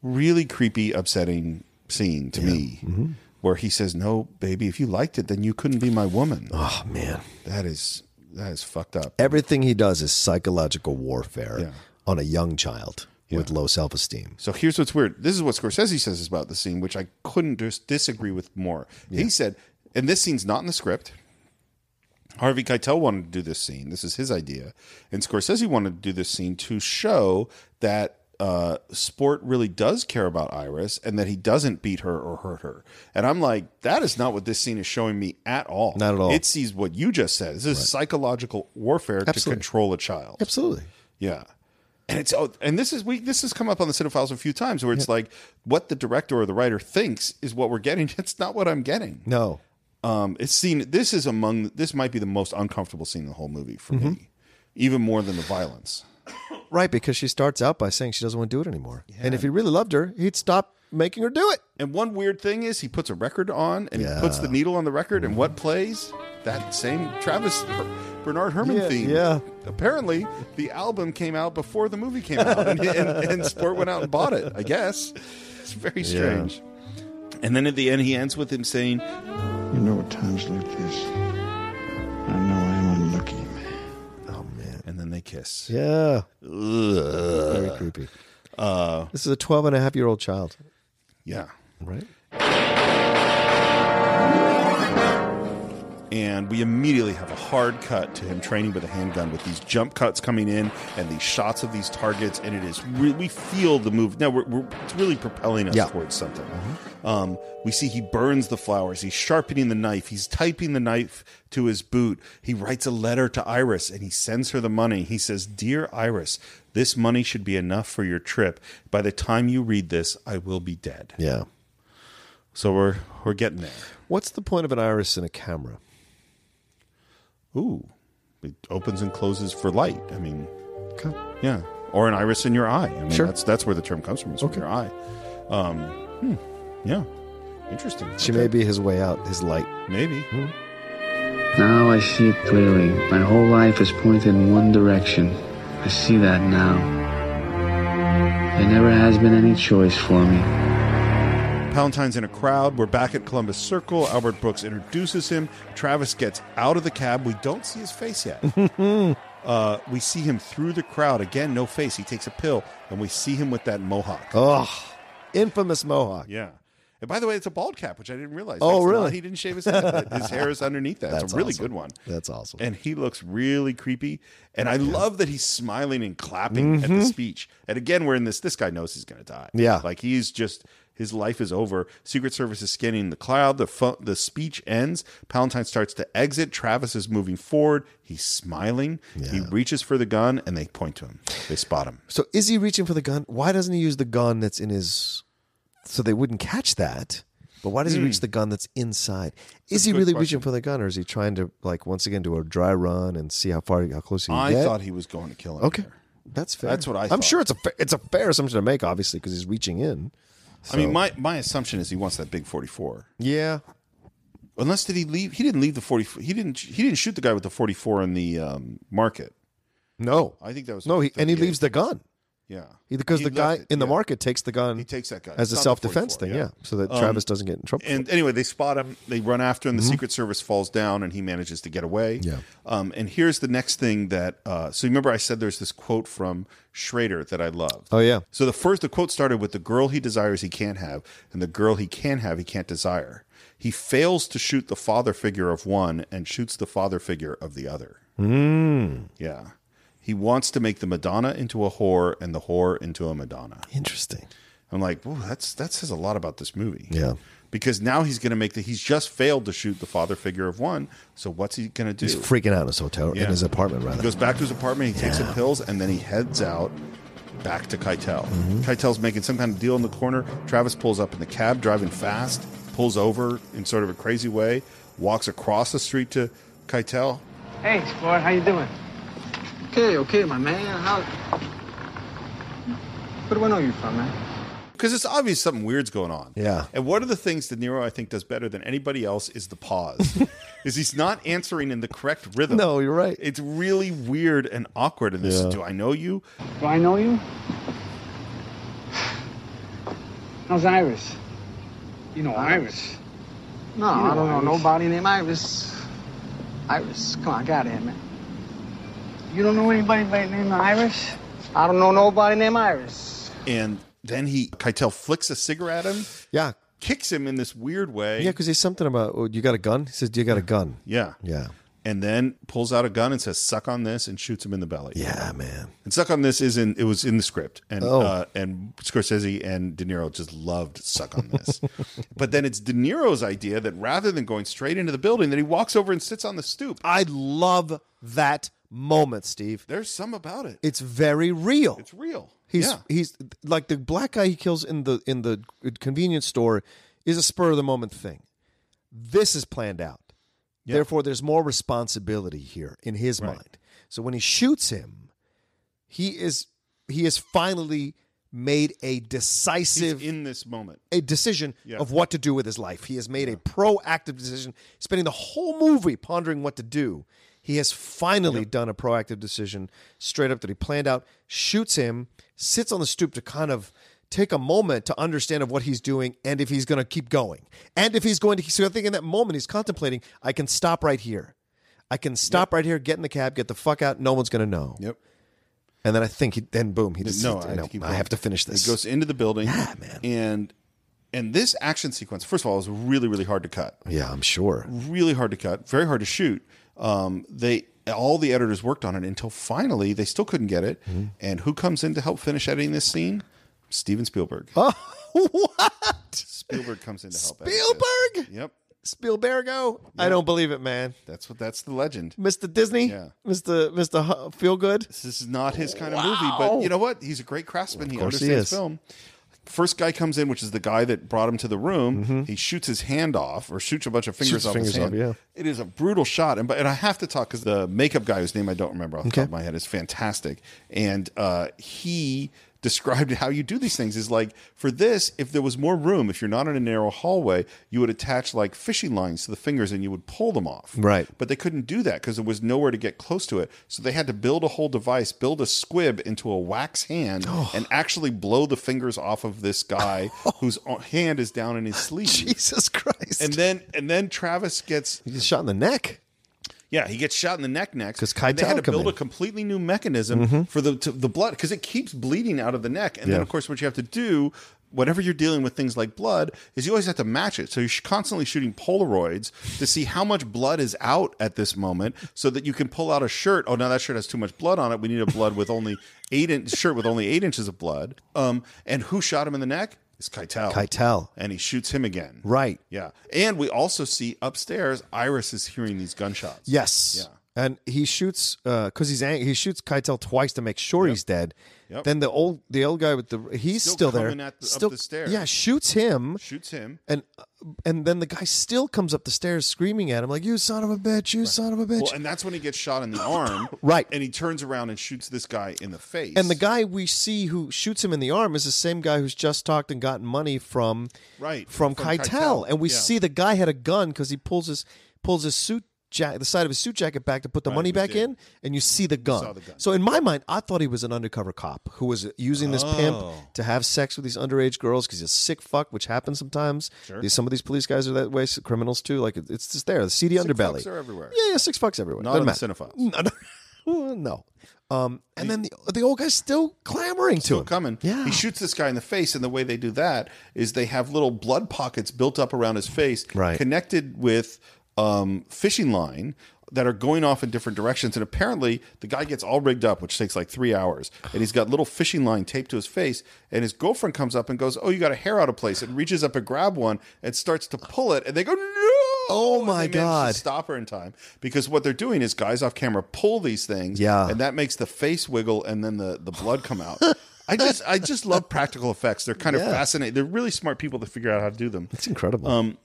really creepy, upsetting scene to me. Mm-hmm. Where he says, "No, baby, if you liked it, then you couldn't be my woman." Oh man, That is that is fucked up. everything he does is psychological warfare Yeah. on a young child with low self esteem. So here's what's weird. This is what Scorsese says about the scene, which I couldn't just disagree with more. He said, and this scene's not in the script. Harvey Keitel wanted to do this scene. This is his idea. And Scorsese wanted to do this scene to show that uh, sport really does care about Iris and that he doesn't beat her or hurt her. And I'm like, that is not what this scene is showing me at all. Not at all. It sees what you just said. This is psychological warfare to control a child. Absolutely. Yeah. And it's oh, and this is we this has come up on the Cine-Files a few times where it's like what the director or the writer thinks is what we're getting. It's not what I'm getting. No. Um, it's seen. This is among. This might be the most uncomfortable scene in the whole movie for Mm-hmm. me, even more than the violence. Right, because she starts out by saying she doesn't want to do it anymore. And if he really loved her, he'd stop making her do it. And one weird thing is he puts a record on and Yeah. he puts the needle on the record, and what plays? That same Travis Bernard Herrmann Yeah, theme. yeah. Apparently, the album came out before the movie came out, and, and, and Sport went out and bought it. I guess it's very strange. And then at the end, he ends with him saying, You know, at times like this, I know I am unlucky, man. Oh man. and then they kiss. Yeah. Very creepy. Uh, This is a 12 and a half year old child, yeah. right? And we immediately have a hard cut to him training with a handgun with these jump cuts coming in and these shots of these targets and it is re- we feel the move now we're, we're it's really propelling us Yeah. towards something um, we see he burns the flowers he's sharpening the knife he's typing the knife to his boot he writes a letter to iris and he sends her the money he says dear iris this money should be enough for your trip by the time you read this i will be dead Yeah. so we're we're getting there What's the point of an iris in a camera? Ooh, it opens and closes for light. I mean, Okay. yeah, or an iris in your eye. I mean, Sure. that's that's where the term comes from. Is from your eye. Um, hmm, yeah, interesting. She Okay. may be his way out, his light. maybe. Now I see it clearly. My whole life is pointed in one direction. I see that now. There never has been any choice for me. Palantine's in a crowd. We're back at Columbus Circle. Albert Brooks introduces him. Travis gets out of the cab. We don't see his face yet. uh, we see him through the crowd. Again, no face. He takes a pill, and we see him with that mohawk. Oh, infamous mohawk. Yeah. And by the way, it's a bald cap, which I didn't realize. Oh, That's really? not- he didn't shave his head. his hair is underneath that. That's it's a really awesome. good one. That's awesome. And he looks really creepy. And I love that he's smiling and clapping at the speech. And again, we're in this. This guy knows he's going to die. Mm-hmm. Yeah. like he's just his life is over. Secret Service is scanning the cloud. The the speech ends. Palantine starts to exit. Travis is moving forward. He's smiling. He reaches for the gun, and they point to him. They spot him. So is he reaching for the gun? Why doesn't he use the gun that's in his so they wouldn't catch that? But why does he reach the gun that's inside? Is he Hmm. really question. reaching for the gun or is he trying to like once again do a dry run and see how far how close he I get? thought he was going to kill him. Okay. there. That's fair. That's what I I'm thought. sure it's a fa- it's a fair assumption to make, obviously, because he's reaching in. I mean, my my assumption is he wants that big 44. yeah, Unless did he leave? He didn't leave the 40. He didn't. He didn't shoot the guy with the 44 in the um, market. no, I think that was no, he, and he leaves the gun. Yeah, because He the guy left it, in the yeah. market takes the gun. He takes that gun. as It's a not the self defense 44, thing, yeah. so that Um, Travis doesn't get in trouble. And anyway, they spot him. They run after him. The Mhm. Secret Service falls down, and he manages to get away. Yeah. Um, and here's the next thing that. Uh, so you remember, I said there's this quote from Schrader that I loved. oh yeah, So the first, the quote started with the girl he desires he can't have, and the girl he can have he can't desire. He fails to shoot the father figure of one and shoots the father figure of the other. mm. Yeah. He wants to make the Madonna into a whore and the whore into a Madonna. interesting. I'm like, Whoa, that's that says a lot about this movie. Yeah. Because now he's going to make the. He's just failed to shoot the father figure of one. So what's he going to do? He's freaking out in his hotel Yeah. in his apartment, Rather, He goes back to his apartment. He takes Yeah. some pills, and then he heads out back to Keitel. Mm-hmm. Keitel's making some kind of deal in the corner. Travis pulls up in the cab, driving fast, pulls over in sort of a crazy way, walks across the street to Keitel. Hey, sport, how you doing? Okay, okay, my man. How? Where do I know you from, man? Because it's obvious something weird's going on. Yeah. And one of the things that Nero I think does better than anybody else is the pause. is he's not answering in the correct rhythm. No, you're right. It's really weird and awkward in this. Yeah. Do I know you? Do I know you? How's Iris? You know Iris. No, You know I don't know nobody named Iris. Iris, come on, get out of here, man. You don't know anybody by the name of Iris? I don't know nobody named Iris. And then he Keitel flicks a cigarette at him, Yeah, kicks him in this weird way. yeah, because he's something about oh, you got a gun. He says, "Do you got a gun?" Yeah. Yeah, And then pulls out a gun and says, "Suck on this," and shoots him in the belly. yeah, man. And "Suck on this" is in it was in the script, and Oh. uh, and Scorsese and De Niro just loved "Suck on this." but then it's De Niro's idea that rather than going straight into the building, that he walks over and sits on the stoop. I love that moment, Steve. There's some about it. It's very real. It's real. He's yeah. he's like the black guy he kills in the in the convenience store is a spur of the moment thing. This is planned out. Yeah. Therefore, there's more responsibility here in his mind. So when he shoots him, he is he has finally made a He's decisive in this moment. a decision Yeah. of what to do with his life. He has made a proactive decision, spending the whole movie pondering what to do. He has finally done a proactive decision straight up that he planned out, shoots him, sits on the stoop to kind of take a moment to understand of what he's doing and if he's going to keep going. And if he's going to so I think in that moment he's contemplating, I can stop right here. I can stop right here, get in the cab, get the fuck out, no one's going to know. Yep. And then I think he then boom, he just no, no, I, keep I have to finish this. It goes into the building. Yeah, man. And and this action sequence, first of all, was really really hard to cut. yeah, I'm sure. Really hard to cut. Very hard to shoot. Um, they all the editors worked on it until finally they still couldn't get it. Mm-hmm. And who comes in to help finish editing this scene? Steven Spielberg. Oh, what? Spielberg comes in to help. Spielberg? Yep. Spielbergo? I don't believe it, man. That's what. That's the legend. Mr. Disney? Yeah. Mr. Mr. Hu- Feel Good? This is not his kind of movie, but you know what? He's a great craftsman. he course he understands is. film. First guy comes in, which is the guy that brought him to the room. He shoots his hand off, or shoots a bunch of fingers Mm-hmm. Shoots off his fingers hand. off, yeah. It is a brutal shot, and but and I have to talk because the makeup guy, whose name I don't remember off the top of my head, is fantastic, and uh, he described how you do these things is like for this if there was more room if you're not in a narrow hallway you would attach like fishing lines to the fingers and you would pull them off Right. but they couldn't do that because there was nowhere to get close to it. So they had to build a whole device, build a squib into a wax hand, Oh. and actually blow the fingers off of this guy oh. whose uh, hand is down in his sleeve. Jesus Christ. And then and then Travis gets he's shot in the neck. Yeah he gets shot in the neck next 'Cause and they had to build in. a completely new mechanism for the to, the blood because it keeps bleeding out of the neck. And then of course what you have to do. Whenever you're dealing with things like blood, is you always have to match it. So you're constantly shooting Polaroids to see how much blood is out at this moment, so that you can pull out a shirt. Oh, now that shirt has too much blood on it. We need a blood with only eight inch shirt with only eight inches of blood. Um, and who shot him in the neck? It's Keitel. Keitel. and he shoots him again. Right. Yeah, and we also see upstairs. Iris is hearing these gunshots. Yes. Yeah. And he shoots uh, because he's ang- he shoots Keitel twice to make sure he's dead. Yep. Then the old the old guy with the he's Still still, there. the- up still, the stairs. Yeah, shoots him. Shoots him. And uh, and then the guy still comes up the stairs screaming at him like you son of a bitch, you son of a bitch. Well, and that's when he gets shot in the arm. Right. And he turns around and shoots this guy in the face. And the guy we see who shoots him in the arm is the same guy who's just talked and gotten money from Right, from, from Keitel. Keitel, and we yeah. see the guy had a gun because he pulls his pulls his suit jacket the side of his suit jacket back to put the Right, money back did. in, and you see the gun. the gun. So in my mind, I thought he was an undercover cop who was using this pimp Oh. to have sex with these underage girls because he's a sick fuck, which happens sometimes. Sure. These, some of these police guys are that way, criminals too. Like it's just there, the seedy Sick underbelly. fucks are everywhere. Yeah, yeah, six fucks everywhere. Not Doesn't the matter. Cine-Files. Well, no. Um, and then the, the old guy's still clamoring to Still him. coming. Yeah. He shoots this guy in the face, and the way they do that is they have little blood pockets built up around his face, Right. connected with um, fishing line that are going off in different directions. And apparently, the guy gets all rigged up, which takes like three hours, and he's got little fishing line taped to his face. And his girlfriend comes up and goes, "Oh, you got a hair out of place," and reaches up and grab one and starts to pull it, and they go, "No!" Oh my they manage to God. stop her in time because what they're doing is guys off camera pull these things, Yeah. and that makes the face wiggle and then the the blood come out. I just I just love practical effects. They're kind of fascinating. They're really smart people to figure out how to do them. It's incredible. Um,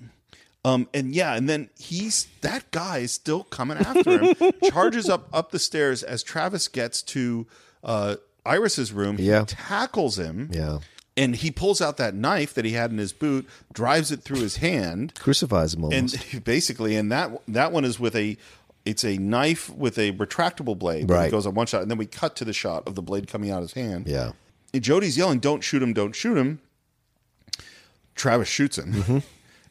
um, and yeah, and then he's that guy is still coming after him. charges up up the stairs as Travis gets to uh, Iris's room. Yeah. he tackles him. yeah. And he pulls out that knife that he had in his boot, drives it through his hand, Crucifies him almost. and basically, and that that one is with a it's a knife with a retractable blade. Right. It goes on one shot, and then we cut to the shot of the blade coming out of his hand. yeah. And Jodie's yelling, "Don't shoot him! Don't shoot him!" Travis shoots him, Mm-hmm.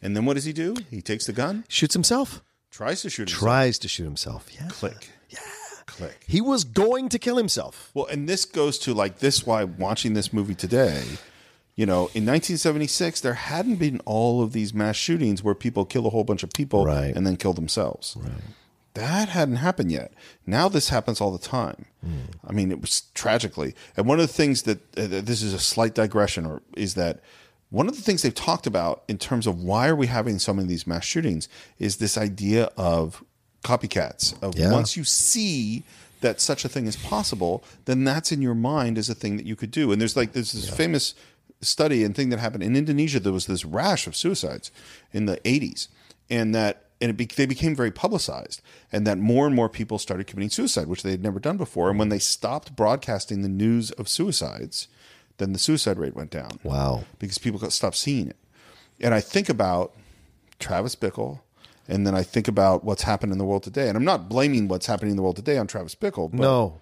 And then what does he do? He takes the gun, Shoots himself. tries to shoot himself. Tries to shoot himself. Yeah. Click. Yeah. Click. He was going to kill himself. Well, and this goes to like this why watching this movie today, you know, in 1976 there hadn't been all of these mass shootings where people kill a whole bunch of people Right. and then kill themselves. Right. That hadn't happened yet. Now this happens all the time. I mean, it was tragically. And one of the things that uh, this is a slight digression or is that one of the things they've talked about in terms of why are we having so many of these mass shootings is this idea of copycats of Yeah. once you see that such a thing is possible, then that's in your mind as a thing that you could do. And there's like there's this famous study and thing that happened in Indonesia. There was this rash of suicides in the 80s, and that and it be, they became very publicized, and that more and more people started committing suicide, which they had never done before. And when they stopped broadcasting the news of suicides, then the suicide rate went down Wow. because people got stopped seeing it. And I think about Travis Bickle, and then I think about what's happened in the world today. And I'm not blaming what's happening in the world today on Travis Bickle. But no.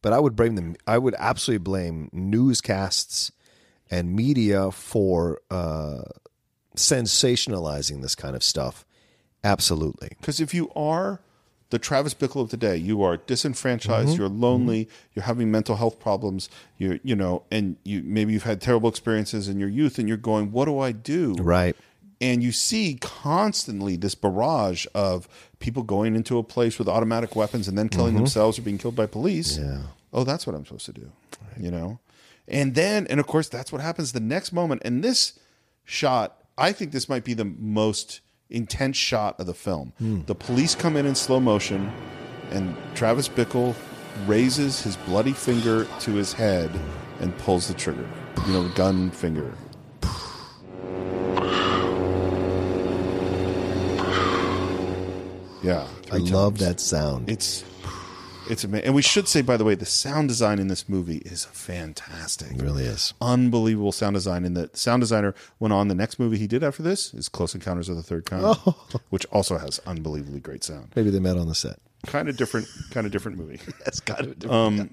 But I would blame them. I would absolutely blame newscasts and media for uh, sensationalizing this kind of stuff. Absolutely. Because if you are the Travis Bickle of today, you are disenfranchised, Mm-hmm. you're lonely, you're having mental health problems, you're you know, and you maybe you've had terrible experiences in your youth, and you're going, what do I do? Right. And you see constantly this barrage of people going into a place with automatic weapons and then killing themselves or being killed by police. Mm-hmm. Yeah. Oh, that's what I'm supposed to do. You know? And then, and of course, that's what happens the next moment. And this shot, I think this might be the most intense shot of the film. Hmm. The police come in in slow motion, and Travis Bickle raises his bloody finger to his head and pulls the trigger. You know, the gun finger. Yeah, I love times. that sound. It's it's amazing. And we should say, by the way, the sound design in this movie is fantastic. It really is. Unbelievable sound design. And the sound designer went on the next movie he did after this is Close Encounters of the Third Kind, which also has unbelievably great sound. Maybe they met on the set. Kind of different, kind of different movie. That's got to be Um,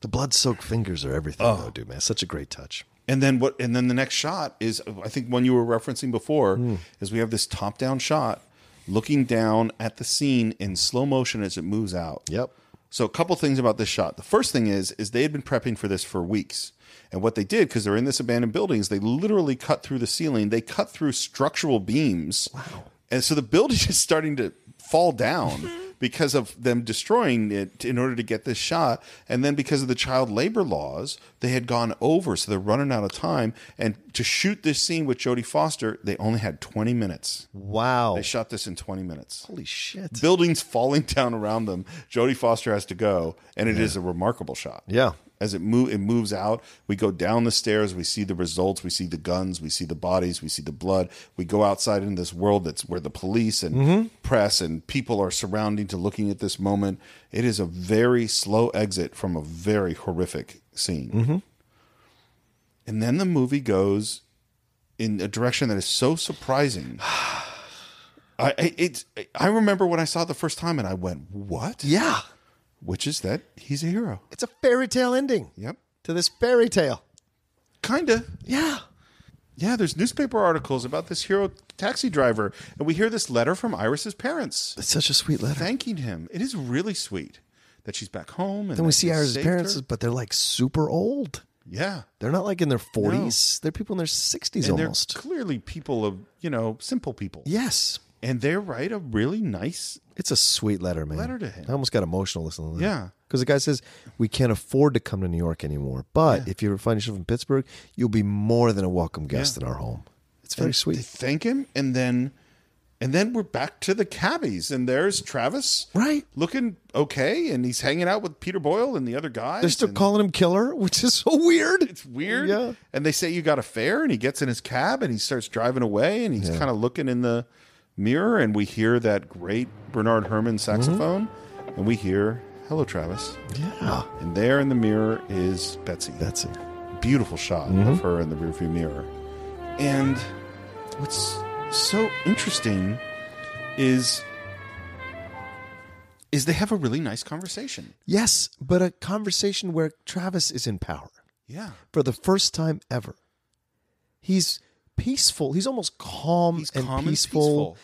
The blood soaked fingers are everything, Oh. though, dude, man. Such a great touch. And then what? And then the next shot is, I think, one you were referencing before, is we have this top-down shot looking down at the scene in slow motion as it moves out. Yep. So a couple things about this shot. The first thing is, is they had been prepping for this for weeks. And what they did, because they're in this abandoned building, is they literally cut through the ceiling. They cut through structural beams. Wow. And so the building is starting to fall down mm-hmm. Because of them destroying it in order to get this shot. And then because of the child labor laws, they had gone over. So they're running out of time. And to shoot this scene with Jodie Foster, they only had 20 minutes. Wow. They shot this in 20 minutes. Holy shit. Buildings falling down around them. Jodie Foster has to go, and it is a remarkable shot. Yeah. As it move it moves out. We go down the stairs. We see the results. We see the guns. We see the bodies. We see the blood. We go outside in this world that's where the police and Mm-hmm. press and people are surrounding to looking at this moment. It is a very slow exit from a very horrific scene. Mm-hmm. And then the movie goes in a direction that is so surprising. I I- it's I remember when I saw it the first time and I went, "What?" Yeah. Which is that he's a hero. It's a fairy tale ending Yep. to this fairy tale. Kinda. Yeah. Yeah, there's newspaper articles about this hero taxi driver, and we hear this letter from Iris's parents It's such a sweet letter. thanking him. It is really sweet that she's back home. And Then we see Iris's parents, her. but they're like super old. Yeah, They're not like in their 40s. They're people in their 60s and almost. they're clearly people of you know simple people. Yes. And they write a really nice. It's a sweet letter, man. Letter to him. I almost got emotional listening to that. Yeah. Because the guy says, we can't afford to come to New York anymore. But if you ever find yourself in Pittsburgh, you'll be more than a welcome guest in our home. It's very sweet. They thank him, and then and then we're back to the cabbies, and there's Travis, Right. looking okay, and he's hanging out with Peter Boyle and the other guys. They're still and calling him killer, which is so weird. It's weird. Yeah. And they say you got a fare, and he gets in his cab and he starts driving away, and he's kind of looking in the mirror, and we hear that great Bernard Herrmann mm-hmm. saxophone, and we hear "Hello, Travis." Yeah. And there in the mirror is Betsy. That's it. beautiful shot of mm-hmm. her in the rearview mirror. And what's so interesting is is they have a really nice conversation. Yes, but a conversation where Travis is in power Yeah. for the first time ever. He's peaceful. He's almost calm, He's and, calm peaceful. and peaceful.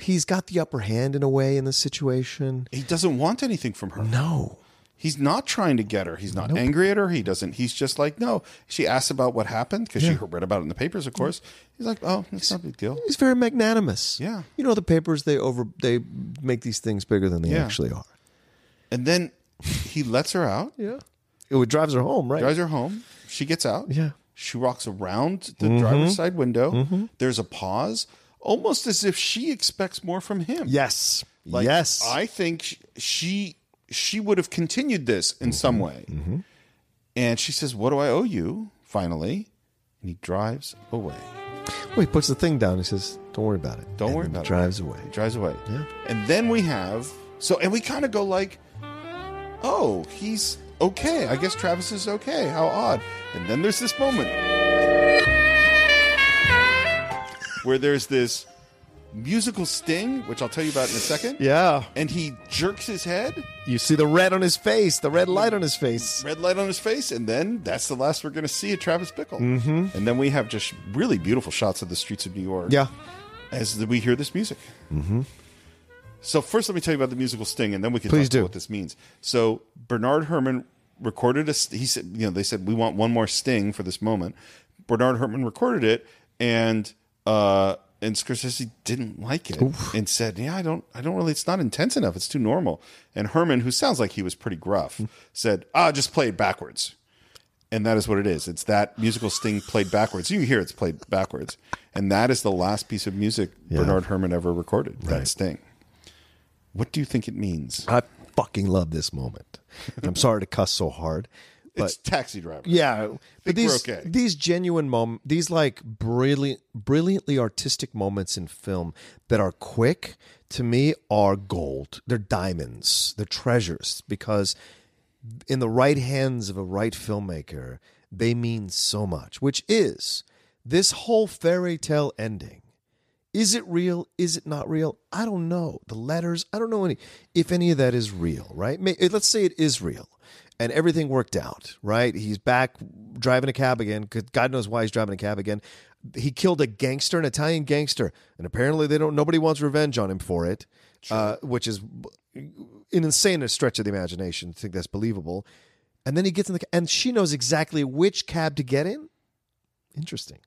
He's got the upper hand in a way in this situation. He doesn't want anything from her. No. He's not trying to get her. He's not angry at her. He doesn't. He's just like, no. She asks about what happened because she read about it in the papers, of course. He's like, oh, it's not a big deal. He's very magnanimous. Yeah. You know the papers they over they make these things bigger than they Yeah. actually are. And then he lets her out, Yeah. It drives her home, right? drives her home. She gets out. Yeah. Mm-hmm. She walks around the driver's side window. There's a pause, almost as if she expects more from him. Yes. Like, yes. I think sh- she she would have continued this in some Mm-hmm. way. And she says, "What do I owe you?" Finally, and he drives away. well, he puts the thing down. He says, "Don't worry about it." Don't And worry about drives it. Drives away. He drives away. Yeah. And then we have so, and we kind of go like, "Oh, he's okay. I guess Travis is okay. How odd." And then there's this moment where there's this musical sting, which I'll tell you about in a second. Yeah. And he jerks his head, You see the red on his face, the red light on his face. red light on his face, and then that's the last we're going to see of Travis Bickle. Mm-hmm. And then we have just really beautiful shots of the streets of New York. Yeah. as we hear this music. Mm-hmm. So first, let me tell you about the musical sting, and then we can Please talk about do. what this means. So Bernard Herrmann recorded a. He said, you know, they said we want one more sting for this moment. Bernard Herrmann recorded it, and uh, and Scorsese didn't like it and said, "Yeah, I don't, I don't really. It's not intense enough. It's too normal." And Herrmann, who sounds like he was pretty gruff, said, "Ah, just play it backwards." And that is what it is. It's that musical sting played backwards. You hear it's played backwards. And that is the last piece of music Bernard Herrmann ever recorded, that sting. What do you think it means? I fucking love this moment. I'm sorry to cuss so hard. But it's Taxi Driver. Yeah, but these okay. these genuine moments, these like brilliant, brilliantly artistic moments in film that are quick to me are gold. They're diamonds. They're treasures because in the right hands of a right filmmaker, they mean so much. Which is this whole fairy tale ending. Is it real? Is it not real? I don't know. The letters, I don't know any if any of that is real, right? Let's say it is real and everything worked out, right? He's back driving a cab again. God knows why he's driving a cab again. He killed a gangster, an Italian gangster, and apparently they don't. Nobody wants revenge on him for it, uh, which is an insane stretch of the imagination to think that's believable. And then he gets in the and she knows exactly which cab to get in. Interesting.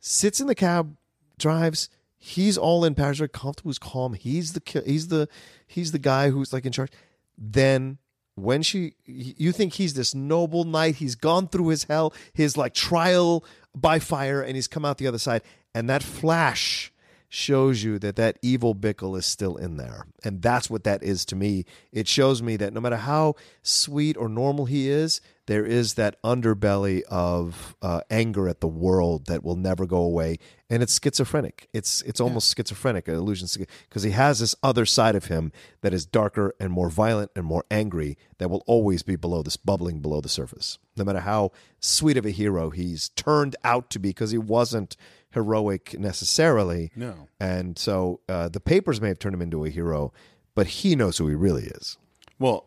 Sits in the cab, drives. He's all in very comfortable. He's calm. He's the he's the he's the guy who's like in charge. Then when she you think he's this noble knight he's gone through his hell his like trial by fire and he's come out the other side and that flash shows you that that evil Bickle is still in there. And that's what that is to me. It shows me that no matter how sweet or normal he is, there is that underbelly of uh, anger at the world that will never go away. And it's schizophrenic. It's it's almost schizophrenic, an illusion, because he has this other side of him that is darker and more violent and more angry that will always be below this, bubbling below the surface. No matter how sweet of a hero he's turned out to be, because he wasn't heroic necessarily. No. And so uh, the papers may have turned him into a hero, but he knows who he really is. Well,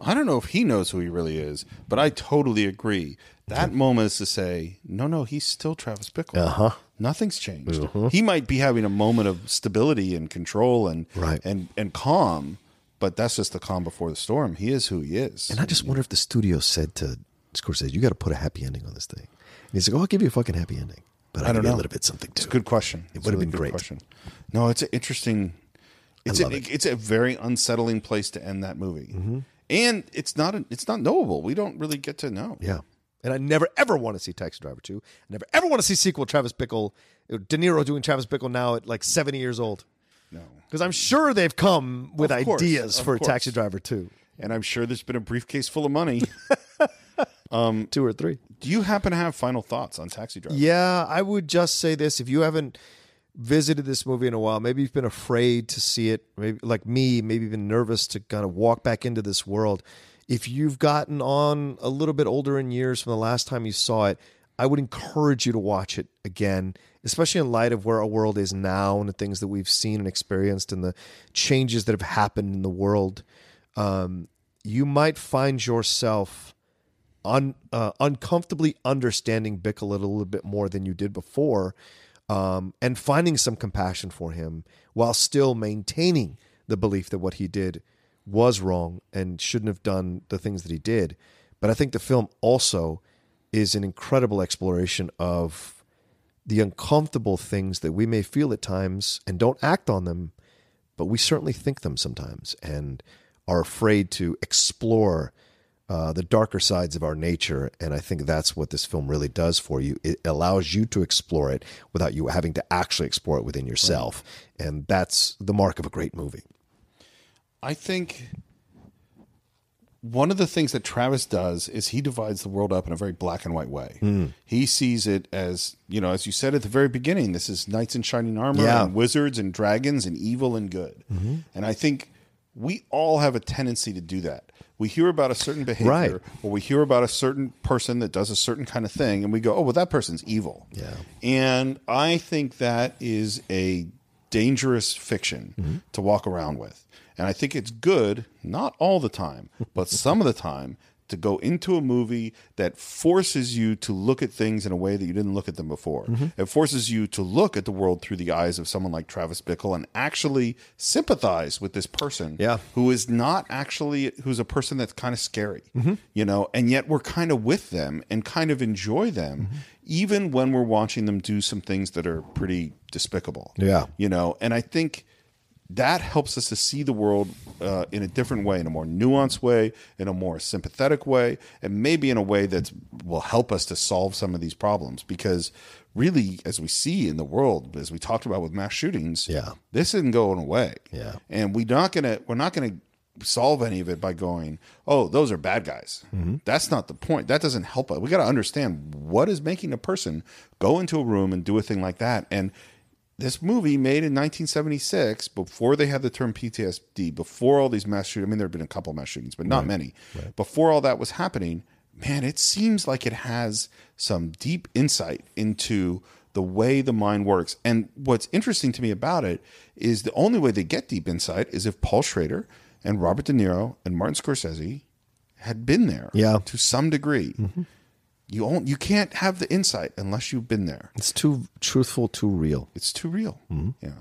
I don't know if he knows who he really is, but I totally agree. That moment is to say, no, no, he's still Travis Bickle. Uh-huh. Nothing's changed. He might be having a moment of stability and control and Right. and and calm, but that's just the calm before the storm. He is who he is. And I just wonder if the studio said to Scorsese, "You got to put a happy ending on this thing." And he's like, "Oh, I'll give you a fucking happy ending, but I, I don't know. a little bit something too." It's a good question. It would have been good great. Question. No, it's an interesting. It's a, it. it's a very unsettling place to end that movie, mm-hmm. and it's not a, it's not knowable. We don't really get to know. Yeah. And I never ever want to see Taxi Driver 2. I never ever want to see sequel Travis Bickle, uh, De Niro doing Travis Bickle now at like 70 years old. No. Because I'm sure they've come with course, ideas for course. Taxi Driver 2. And I'm sure there's been a briefcase full of money. Two or three. Do you happen to have final thoughts on Taxi Driver? Yeah, I would just say this. If you haven't visited this movie in a while, maybe you've been afraid to see it, maybe like me, maybe even nervous to kind of walk back into this world. If you've gotten on a little bit older in years from the last time you saw it, I would encourage you to watch it again, especially in light of where our world is now and the things that we've seen and experienced and the changes that have happened in the world. Um, you might find yourself un, uh, uncomfortably understanding Bickle a little bit more than you did before, um, and finding some compassion for him while still maintaining the belief that what he did was wrong and shouldn't have done the things that he did. But I think the film also is an incredible exploration of the uncomfortable things that we may feel at times and don't act on them, but we certainly think them sometimes and are afraid to explore uh, the darker sides of our nature. And I think that's what this film really does for you. It allows you to explore it without you having to actually explore it within yourself. And that's the mark of a great movie. I think one of the things that Travis does is he divides the world up in a very black and white way. Hmm. He sees it as, you know, as you said at the very beginning, this is knights in shining armor Yeah. and wizards and dragons and evil and good. And I think we all have a tendency to do that. We hear about a certain behavior Right. or we hear about a certain person that does a certain kind of thing and we go, "Oh, well that person's evil." Yeah. And I think that is a dangerous fiction mm-hmm. to walk around with. And I think it's good, not all the time, but some of the time, to go into a movie that forces you to look at things in a way that you didn't look at them before. Mm-hmm. It forces you to look at the world through the eyes of someone like Travis Bickle and actually sympathize with this person Yeah. who is not actually who's a person that's kind of scary. Mm-hmm. You know, and yet we're kind of with them and kind of enjoy them mm-hmm. even when we're watching them do some things that are pretty despicable. Yeah. You know, and I think that helps us to see the world uh, in a different way, in a more nuanced way, in a more sympathetic way, and maybe in a way that will help us to solve some of these problems. Because really, as we see in the world, as we talked about with mass shootings, Yeah. this isn't going away. Yeah. and we're not gonna we're not gonna solve any of it by going, oh, those are bad guys. That's not the point. That doesn't help us. We got to understand what is making a person go into a room and do a thing like that. And this movie made in 1976, before they had the term PTSD, before all these mass shootings, I mean, there have been a couple mass shootings, but not many. Before all that was happening, man, it seems like it has some deep insight into the way the mind works. And what's interesting to me about it is the only way they get deep insight is if Paul Schrader and Robert De Niro and Martin Scorsese had been there Yeah. to some degree. Mm-hmm. You, you can't have the insight unless you've been there. It's too truthful, too real. It's too real. Mm-hmm. Yeah.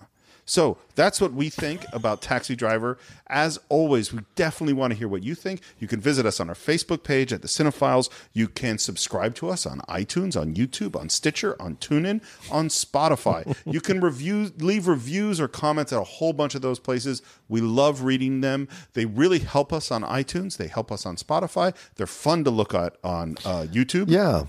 So that's what we think about Taxi Driver. As always, we definitely want to hear what you think. You can visit us on our Facebook page at the Cine-Files. You can subscribe to us on iTunes, on YouTube, on Stitcher, on TuneIn, on Spotify. you can review, leave reviews or comments at a whole bunch of those places. We love reading them. They really help us on iTunes. They help us on Spotify. They're fun to look at on uh, YouTube. Yeah.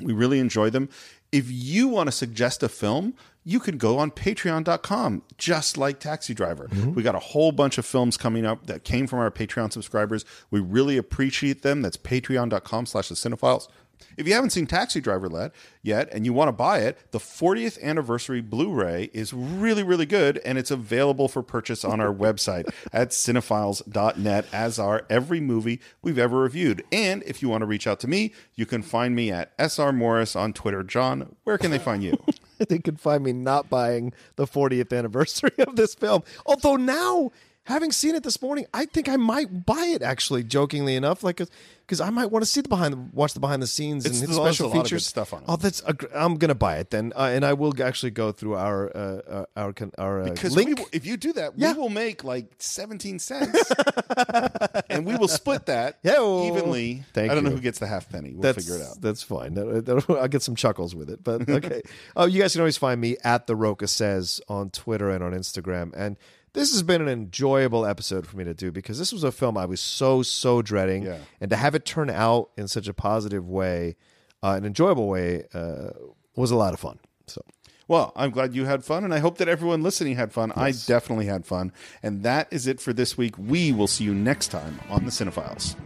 We really enjoy them. If you want to suggest a film, you can go on patreon.com, just like Taxi Driver. Mm-hmm. We got a whole bunch of films coming up that came from our Patreon subscribers. We really appreciate them. That's patreon.com slash the Cine-Files. If you haven't seen Taxi Driver yet, yet and you want to buy it, the 40th anniversary Blu-ray is really, really good, and it's available for purchase on our website at cine-files.net, as are every movie we've ever reviewed. And if you want to reach out to me, you can find me at SR Morris on Twitter. John, where can they find you? they can find me not buying the 40th anniversary of this film. Although now, having seen it this morning, I think I might buy it. Actually, jokingly enough, like because I might want to see the behind, watch the behind the scenes It's- and special lot of good features stuff on it. Oh, that's I'm gonna buy it then, uh, and I will actually go through our uh, uh, our our uh, Because link. will- if you do that, Yeah. we will make like 17 cents. and we will split that Yeah-o. evenly. Thank you. I don't know who gets the half penny. We'll that's, figure it out. That's fine. That- that- I'll get some chuckles with it. But okay. oh, you guys can always find me at the Roca says on Twitter and on Instagram. And this has been an enjoyable episode for me to do because this was a film I was so so dreading, Yeah. and to have it turn out in such a positive way, uh, an enjoyable way, uh, was a lot of fun. So. Well, I'm glad you had fun, and I hope that everyone listening had fun. I definitely had fun. And that is it for this week. We will see you next time on The Cine-Files.